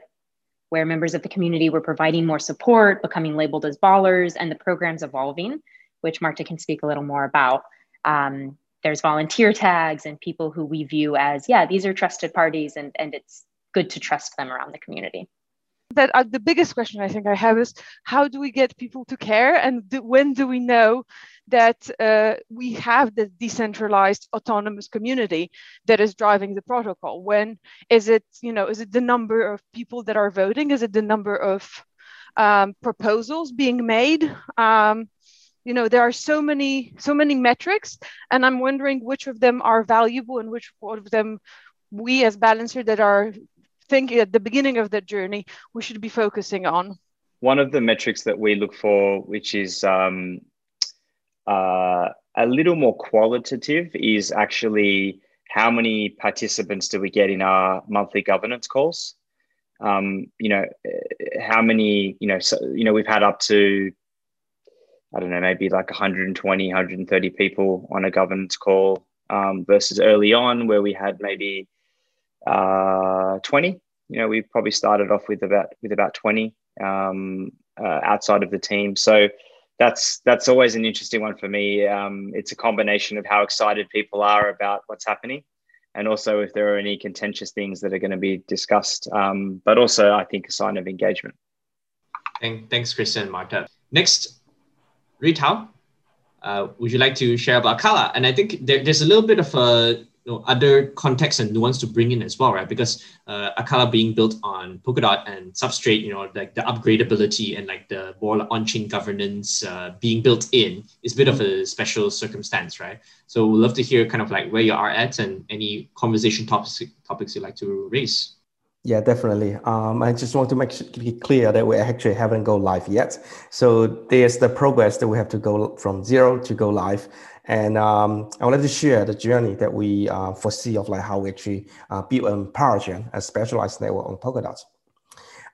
Speaker 7: where members of the community were providing more support, becoming labeled as ballers, and the program's evolving, which Marta can speak a little more about. Um, there's volunteer tags and people who we view as yeah these are trusted parties and and it's good to trust them around the community
Speaker 3: that uh, the biggest question i think i have is how do we get people to care and do, when do we know that uh, we have the decentralized autonomous community that is driving the protocol. When is it you know is it the number of people that are voting? Is it the number of um, proposals being made? Um, you know there are so many so many metrics and i'm wondering which of them are valuable and which of them we as balancer that are thinking at the beginning of that journey we should be focusing on.
Speaker 4: One of the metrics that we look for which is um, uh, a little more qualitative is actually how many participants do we get in our monthly governance calls um, you know how many you know so you know we've had up to I don't know, maybe like 120, 130 people on a governance call um, versus early on where we had maybe uh, 20. You know, we probably started off with about with about 20 um, uh, outside of the team. So that's that's always an interesting one for me. Um, it's a combination of how excited people are about what's happening, and also if there are any contentious things that are going to be discussed. Um, but also, I think a sign of engagement.
Speaker 1: Thank, thanks, Kristen and Marta. Next, Ruitao, uh, would you like to share about Acala? And I think there, there's a little bit of a you know, other context and nuance to bring in as well, right? Because uh, Acala being built on Polkadot and Substrate, you know, like the upgradability and like the more on-chain governance uh, being built in is a bit of a special circumstance, right? So we'd love to hear kind of like where you are at and any conversation topics topics you'd like to raise.
Speaker 8: Yeah, definitely. Um, I just want to make it clear that we actually haven't go live yet. So there's the progress that we have to go from zero to go live. And um, I wanted to share the journey that we uh, foresee of like how we actually uh, build a Parachain, a specialized network on Polkadot.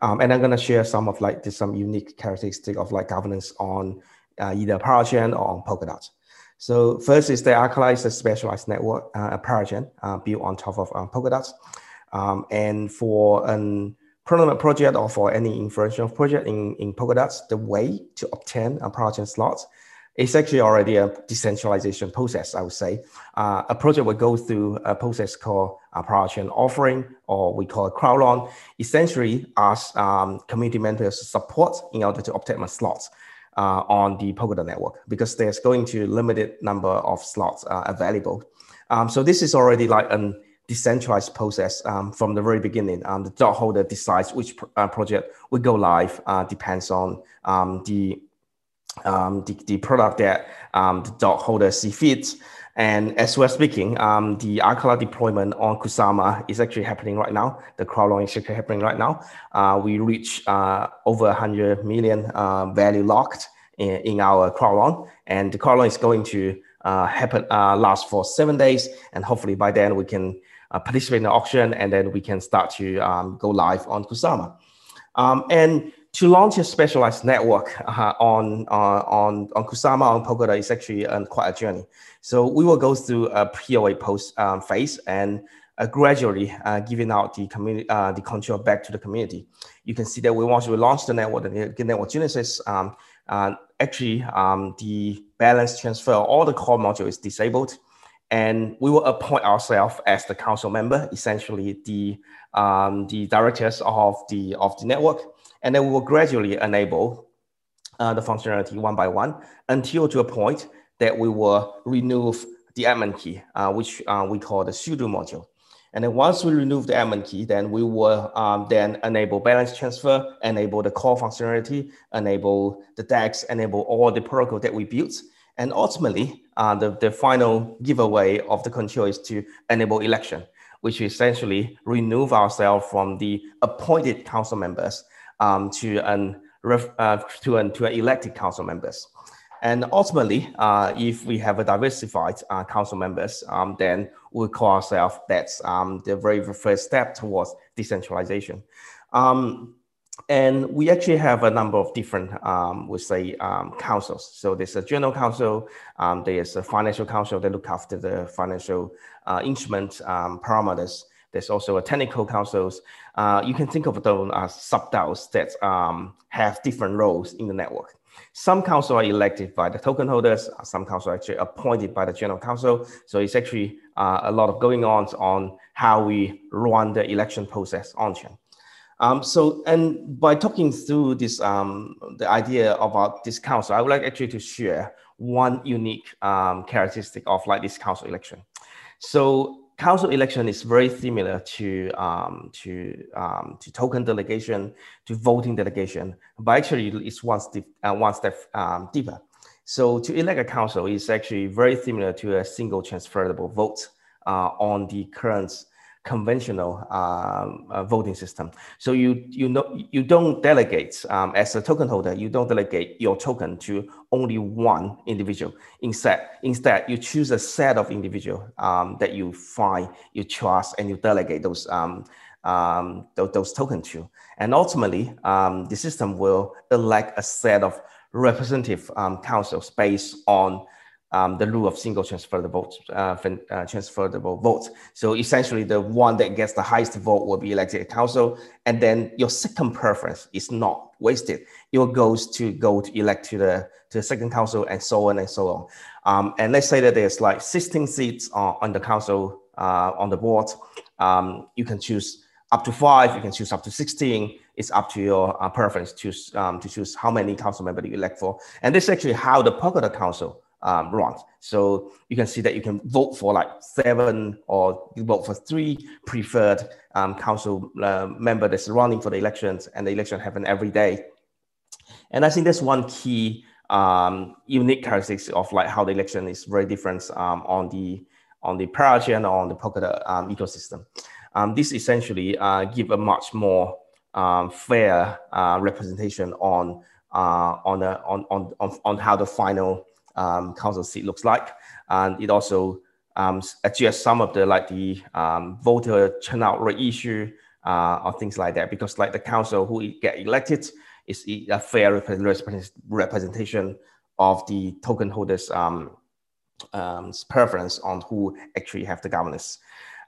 Speaker 8: Um, and I'm gonna share some of like the, some unique characteristic of like governance on uh, either Parachain or on Polkadot. So first is the Acala is a specialized network, uh, a Parachain uh, built on top of um, Polkadot. Um, and for a tournament project or for any influential project in, in Polkadot, the way to obtain a Parachain slot is actually already a decentralization process, I would say. Uh, a project will go through a process called a Parachain offering, or we call it crowd loan, essentially ask um, community members support in order to obtain a slot. Uh, on the Polkadot network because there's going to limited number of slots uh, available. Um, so this is already like an decentralized process um, from the very beginning. Um, the dot holder decides which uh, project will go live, uh, depends on um, the, um, the, the product that um, the dot holder see fit. And as we're speaking, um, the Acala deployment on Kusama is actually happening right now. The crowd is actually happening right now. Uh, we reach uh, over 100 million uh, value locked in, in our crowd and the crowd is going to uh, happen uh, last for seven days, and hopefully by then we can uh, participate in the auction, and then we can start to um, go live on Kusama. Um, and to launch a specialized network uh, on, uh, on, on Kusama on Polkadot is actually uh, quite a journey. So we will go through a POA post um, phase and uh, gradually uh, giving out the community, uh, the control back to the community. You can see that we we launch the network, the network genesis, um, actually um, the balance transfer, all the core module is disabled and we will appoint ourselves as the council member, essentially the um, the directors of the of the network, and then we will gradually enable uh, the functionality one by one until to a point that we will remove the admin key, uh, which uh, we call the sudo module. And then once we remove the admin key, then we will um, then enable balance transfer, enable the core functionality, enable the DEX, enable all the protocol that we built. And ultimately, uh, the, the final giveaway of the control is to enable election, which essentially remove ourselves from the appointed council members um, to an uh, to an to an elected council members. And ultimately, uh, if we have a diversified uh, council members, um, then we call ourselves that's um, the very first step towards decentralization. Um, and we actually have a number of different, um, we say, um, councils. So there's a general council, um, there's a financial council that look after the financial uh, instrument um, parameters. There's also a technical councils. Uh, you can think of them as sub-DAOs that um, have different roles in the network. Some council are elected by the token holders. Some council are actually appointed by the general council. So it's actually uh, a lot of going on on how we run the election process on chain. Um, so, and by talking through this, um, the idea about this council, I would like actually to share one unique um, characteristic of like this council election. So, council election is very similar to um, to um, to token delegation, to voting delegation, but actually it's one step uh, one step um, deeper. So, to elect a council is actually very similar to a single transferable vote uh, on the current conventional um, uh, voting system. So you you know you don't delegate um, as a token holder. You don't delegate your token to only one individual. Instead, instead you choose a set of individual um, that you find you trust and you delegate those um, um, those, those tokens to. And ultimately, um, the system will elect a set of representative councils based on um, the rule of single transferable votes, uh, uh, transferable votes. So essentially, the one that gets the highest vote will be elected council, and then your second preference is not wasted. It goes to go to elect to the to the second council, and so on and so on. Um, and let's say that there's like 16 seats on, on the council uh, on the board. Um, you can choose up to five. You can choose up to 16. It's up to your uh, preference to um, to choose how many council members you elect for. And this is actually how the Polkadot Council um. So you can see that you can vote for like seven or you vote for three preferred um, council uh, member that's running for the elections and the election happen every day. And I think that's one key um, unique characteristic of like how the election is very different um, on the on the Parachain or on the Polkadot um, ecosystem. Um, this essentially uh, give a much more um, fair uh, representation on uh, on, a, on, on, on, on how the final um, council seat looks like. And it also um, adjusts some of the like the um, voter turnout rate issue uh, or things like that. Because like the council who get elected is a fair representation of the token holders' um, um, preference on who actually have the governance.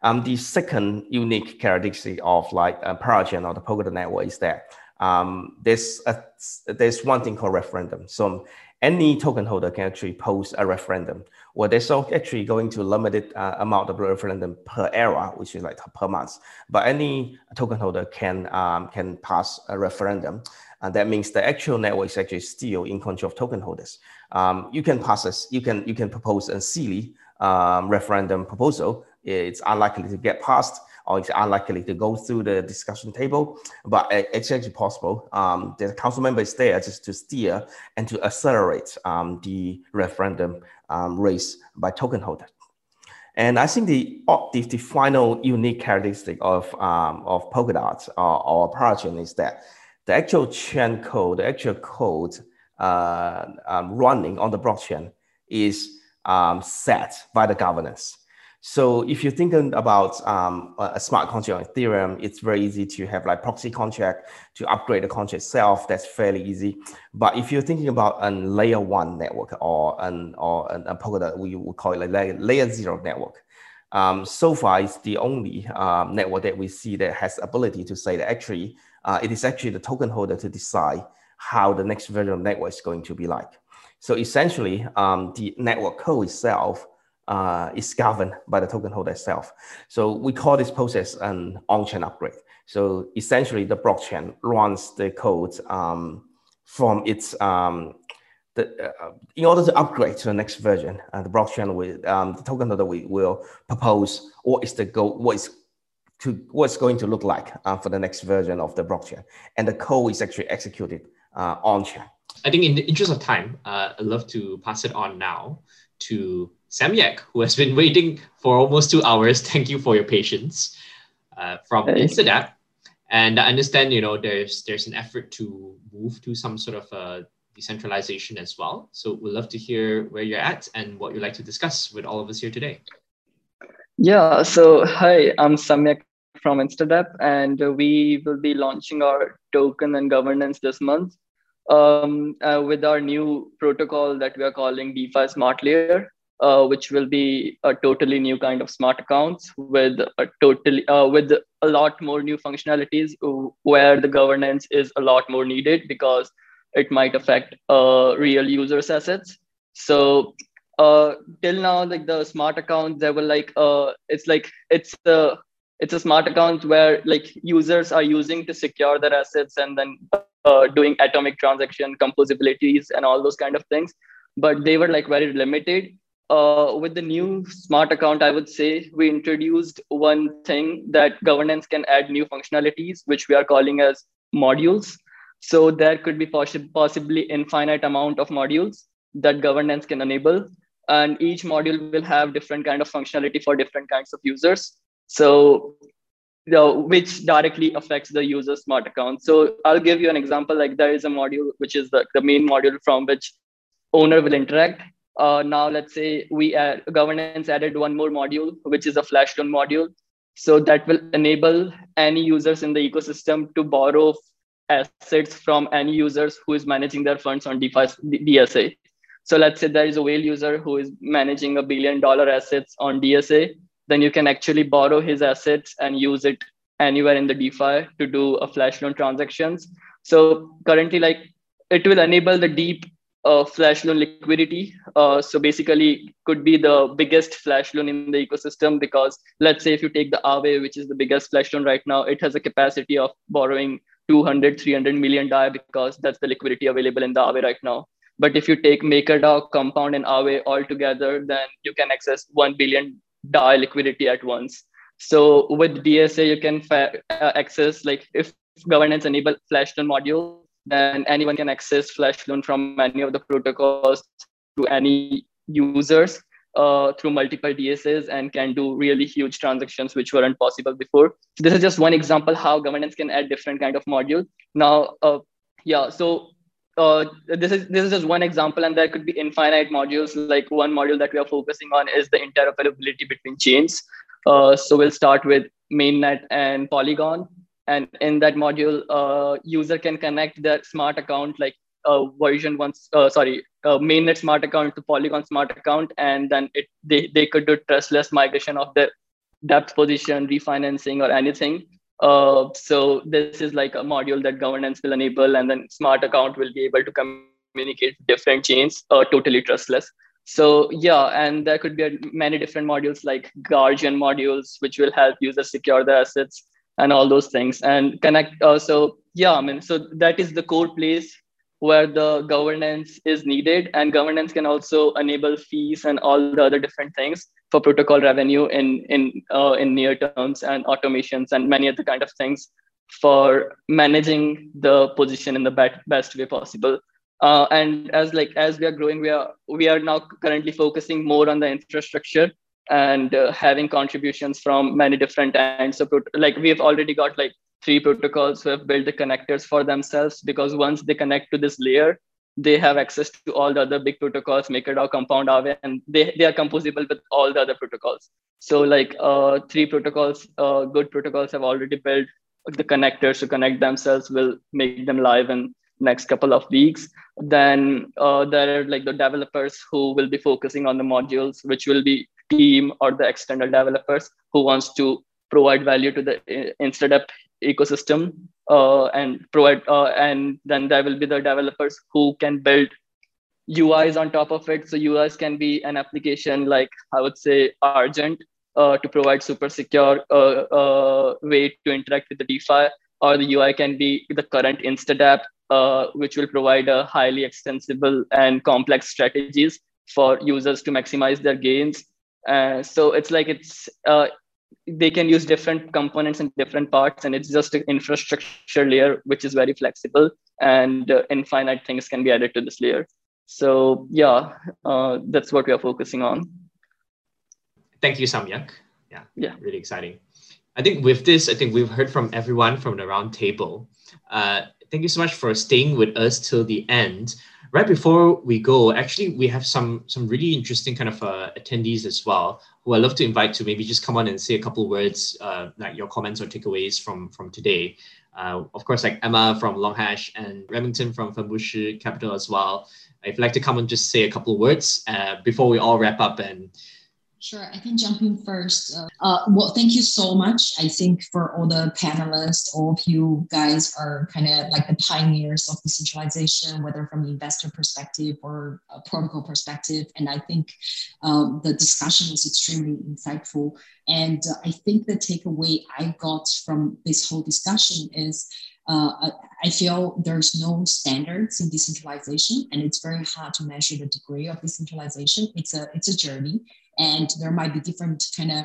Speaker 8: Um, the second unique characteristic of like Parachain or the Polkadot network is that um, there's a, there's one thing called referendum. So any token holder can actually post a referendum. Well, there's actually going to limited uh, amount of referendum per era, which is like per month. But any token holder can um, can pass a referendum, and that means the actual network is actually still in control of token holders. Um, you can pass this, you can you can propose a silly um, referendum proposal, it's unlikely to get passed or it's unlikely to go through the discussion table, but it's actually possible. Um, the council member is there just to steer and to accelerate um, the referendum um, race by token holder. And I think the, the, the final unique characteristic of, um, of Polkadot or, or Parachain is that the actual chain code, the actual code uh, um, running on the blockchain is um, set by the governance. So if you're thinking about um, a smart contract on Ethereum, it's very easy to have like proxy contract to upgrade the contract itself. That's fairly easy. But if you're thinking about a layer one network or an or an, a Polkadot, we would call it a layer, layer zero network. Um, so far, it's the only um, network that we see that has ability to say that actually uh, it is actually the token holder to decide how the next version of network is going to be like. So essentially, um, the network code itself uh, is governed by the token holder itself. So we call this process an on-chain upgrade. So essentially, the blockchain runs the code um, from its um, the, uh, in order to upgrade to the next version, uh, the blockchain will um, the token holder we will propose what is the goal, what is to what's going to look like uh, for the next version of the blockchain, and the code is actually executed uh, on chain.
Speaker 1: I think in the interest of time, uh, I'd love to pass it on now to Samyak, who has been waiting for almost two hours. Thank you for your patience uh, from hey. And I understand, you know, there's there's an effort to move to some sort of a decentralization as well. So we'd love to hear where you're at and what you'd like to discuss with all of us here today.
Speaker 9: Yeah, so hi, I'm Samyak from Instadapp, and we will be launching our token and governance this month um, uh, with our new protocol that we are calling DeFi Smart Layer, uh, which will be a totally new kind of smart accounts with a totally uh, with a lot more new functionalities where the governance is a lot more needed because it might affect uh, real users assets. So uh, till now, like the smart accounts, they were like uh, it's like it's a it's a smart account where like users are using to secure their assets and then uh, doing atomic transaction composabilities and all those kind of things but they were like very limited uh, with the new smart account i would say we introduced one thing that governance can add new functionalities which we are calling as modules so there could be poss- possibly infinite amount of modules that governance can enable and each module will have different kind of functionality for different kinds of users so the, which directly affects the user smart account. So I'll give you an example. Like there is a module, which is the, the main module from which owner will interact. Uh, now let's say we add governance added one more module, which is a flash loan module. So that will enable any users in the ecosystem to borrow assets from any users who is managing their funds on DeFi DSA. So let's say there is a whale user who is managing a billion dollar assets on DSA then you can actually borrow his assets and use it anywhere in the DeFi to do a flash loan transactions. So currently, like it will enable the deep uh, flash loan liquidity. Uh, so basically, could be the biggest flash loan in the ecosystem because let's say if you take the Aave, which is the biggest flash loan right now, it has a capacity of borrowing 200, 300 million DAI because that's the liquidity available in the Aave right now. But if you take MakerDAO, Compound, and Aave all together, then you can access 1 billion DAI liquidity at once. So with DSA, you can fa- uh, access like if governance enable flash loan module, then anyone can access flash loan from any of the protocols to any users uh, through multiple DSAs and can do really huge transactions which weren't possible before. This is just one example how governance can add different kind of module. Now, uh, yeah, so uh, this is this is just one example, and there could be infinite modules. Like one module that we are focusing on is the interoperability between chains. Uh, so we'll start with mainnet and Polygon, and in that module, uh, user can connect their smart account, like uh, version one, uh, sorry, uh, mainnet smart account to Polygon smart account, and then it they they could do trustless migration of their debt position, refinancing, or anything uh, so this is like a module that governance will enable, and then smart account will be able to communicate different chains, uh, totally trustless. So yeah, and there could be many different modules like Guardian modules, which will help users secure their assets and all those things and connect. Uh, so yeah, I mean, so that is the core place where the governance is needed and governance can also enable fees and all the other different things for protocol revenue in in uh, in near terms and automations and many other kind of things for managing the position in the best, best way possible uh, and as like as we are growing we are we are now currently focusing more on the infrastructure and uh, having contributions from many different ends so like we've already got like three protocols who have built the connectors for themselves because once they connect to this layer, they have access to all the other big protocols, MakerDAO, Compound Aave, and they, they are composable with all the other protocols. So like uh, three protocols, uh, good protocols have already built the connectors to connect themselves. will make them live in next couple of weeks. Then uh, there are like the developers who will be focusing on the modules, which will be team or the external developers who wants to provide value to the Instadapp ecosystem uh, and provide uh, and then there will be the developers who can build uis on top of it. So uis can be an application like i would say argent uh, to provide super secure uh, uh, way to interact with the defi or the ui can be the current instadapp uh, which will provide a highly extensible and complex strategies for users to maximize their gains so it's like it's they can use different components and different parts and it's just an infrastructure layer which is very flexible and uh, infinite things can be added to this layer. So yeah uh, that's what we are focusing on.
Speaker 1: Thank you samyak. Yeah
Speaker 9: yeah.
Speaker 1: really exciting. I think with this i think we've heard from everyone from the round table. Uh, thank you so much for staying with us till the end right before we go, actually, we have some some really interesting kind of uh, attendees as well who I love to invite to maybe just come on and say a couple words, uh, like your comments or takeaways from from today. Uh, of course, like Emma from Longhash and Remington from Fenbushi Capital as well. If you'd like to come and just say a couple words uh, before we all wrap up and
Speaker 10: Sure, I can jump in first. Uh, uh, well, thank you so much. I think for all the panelists, all of you guys are kind of like the pioneers of decentralization, whether from the investor perspective or a protocol perspective. And I think um, the discussion was extremely insightful. And uh, I think the takeaway I got from this whole discussion is uh, I feel there's no standards in decentralization, and it's very hard to measure the degree of decentralization. It's a it's a journey, and there might be different kind of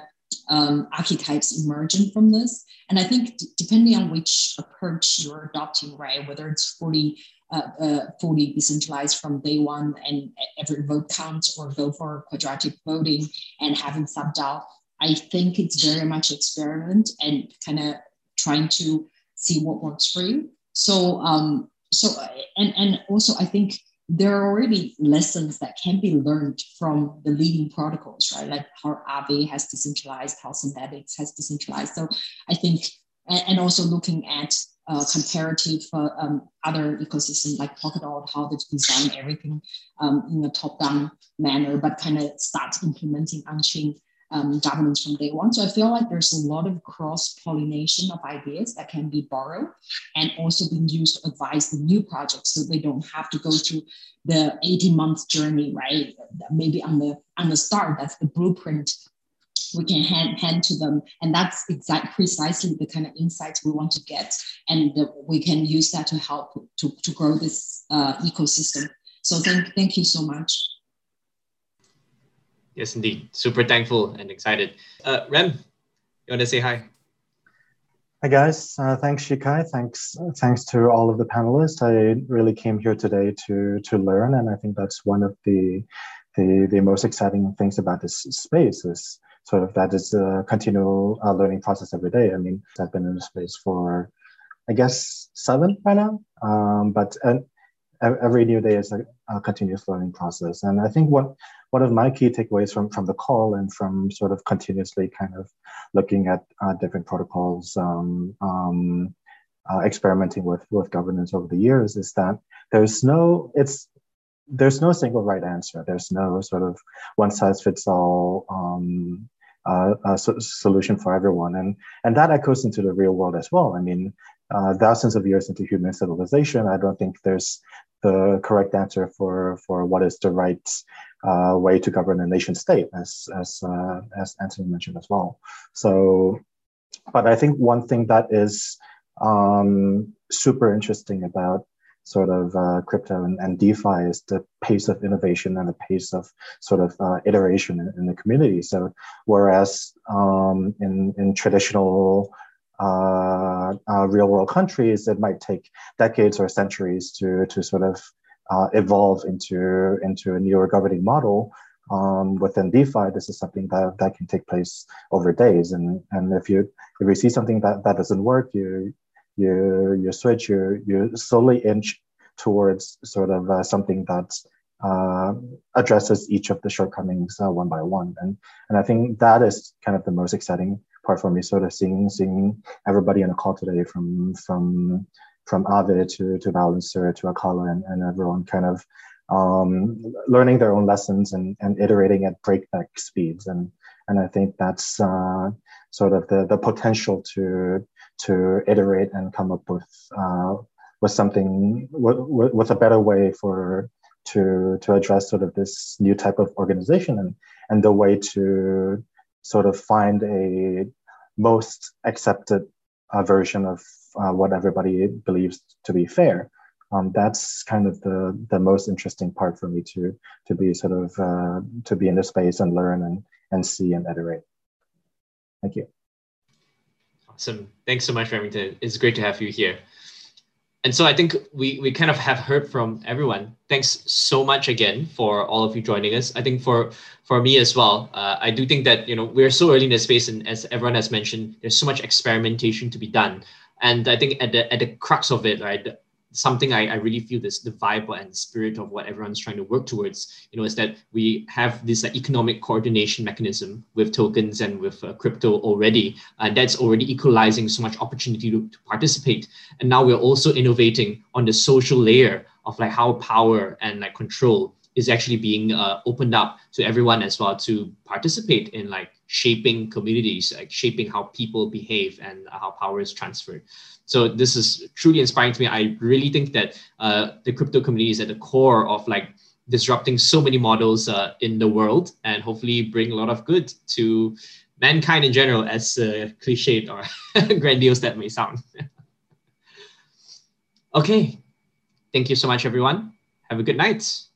Speaker 10: um, archetypes emerging from this. And I think d- depending on which approach you're adopting, right, whether it's fully uh, uh, fully decentralized from day one and every vote counts, or go for quadratic voting and having DAO, I think it's very much experiment and kind of trying to see what works for you. So, um, so and and also I think there are already lessons that can be learned from the leading protocols, right? Like how Aave has decentralized, how Synthetix has decentralized. So I think, and also looking at uh, comparative uh, um, other ecosystems like Polkadot, how they design everything um, in a top-down manner, but kind of start implementing on-chain um, governance from day one. So I feel like there's a lot of cross pollination of ideas that can be borrowed and also being used to advise the new projects so they don't have to go through the 18 month journey, right? Maybe on the on the start, that's the blueprint we can hand, hand to them. And that's exactly precisely the kind of insights we want to get. And the, we can use that to help to, to grow this uh, ecosystem. So thank, thank you so much.
Speaker 1: Yes, indeed. Super thankful and excited. Uh, Rem, you want to say hi?
Speaker 11: Hi guys, uh, thanks Shikai. Thanks, thanks to all of the panelists. I really came here today to to learn, and I think that's one of the the, the most exciting things about this space is sort of that is a continual uh, learning process every day. I mean, I've been in the space for, I guess, seven by now, um, but and every new day is a, a, continuous learning process. And I think what one of my key takeaways from from the call and from sort of continuously kind of looking at uh, different protocols, um, um, uh, experimenting with with governance over the years is that there's no it's there's no single right answer. There's no sort of one size fits all um, uh, uh, so solution for everyone, and and that echoes into the real world as well. I mean, uh, thousands of years into human civilization, I don't think there's the correct answer for for what is the right uh, way to govern a nation state, as as uh, as Anthony mentioned as well. So, but I think one thing that is um, super interesting about sort of uh, crypto and, and, DeFi is the pace of innovation and the pace of sort of uh, iteration in, in, the community. So whereas um, in in traditional uh, uh, real world countries, it might take decades or centuries to to sort of uh, evolve into into a newer governing model. Um, within DeFi, this is something that, that can take place over days. And and if you if you see something that, that doesn't work, you you you switch, you you slowly inch towards sort of uh, something that uh, addresses each of the shortcomings uh, one by one. And and I think that is kind of the most exciting part for me, sort of seeing seeing everybody on the call today from from from Aave to to Balancer to Acala and, and everyone kind of um, learning their own lessons and, and iterating at breakneck speeds. And and I think that's uh, sort of the the potential to to iterate and come up with uh, with something with, with a better way for to to address sort of this new type of organization and and the way to sort of find a most accepted uh, version of uh, what everybody believes to be fair. Um, that's kind of the the most interesting part for me to to be sort of uh, to be in the space and learn and and see and iterate. Thank you.
Speaker 1: Awesome. Thanks so much, Remington. It's great to have you here. And so I think we, we kind of have heard from everyone. Thanks so much again for all of you joining us. I think for for me as well, uh, I do think that you know we're so early in the space, and as everyone has mentioned, there's so much experimentation to be done. And I think at the at the crux of it, right, something I, I really feel this the vibe and spirit of what everyone's trying to work towards you know is that we have this uh, economic coordination mechanism with tokens and with uh, crypto already and that's already equalizing so much opportunity to, to participate and now we're also innovating on the social layer of like how power and like control is actually being uh, opened up to everyone as well to participate in like shaping communities, like shaping how people behave and how power is transferred. So this is truly inspiring to me. I really think that uh, the crypto community is at the core of like disrupting so many models uh, in the world and hopefully bring a lot of good to mankind in general, as uh, cliched or grandiose that may sound. okay, thank you so much, everyone. Have a good night.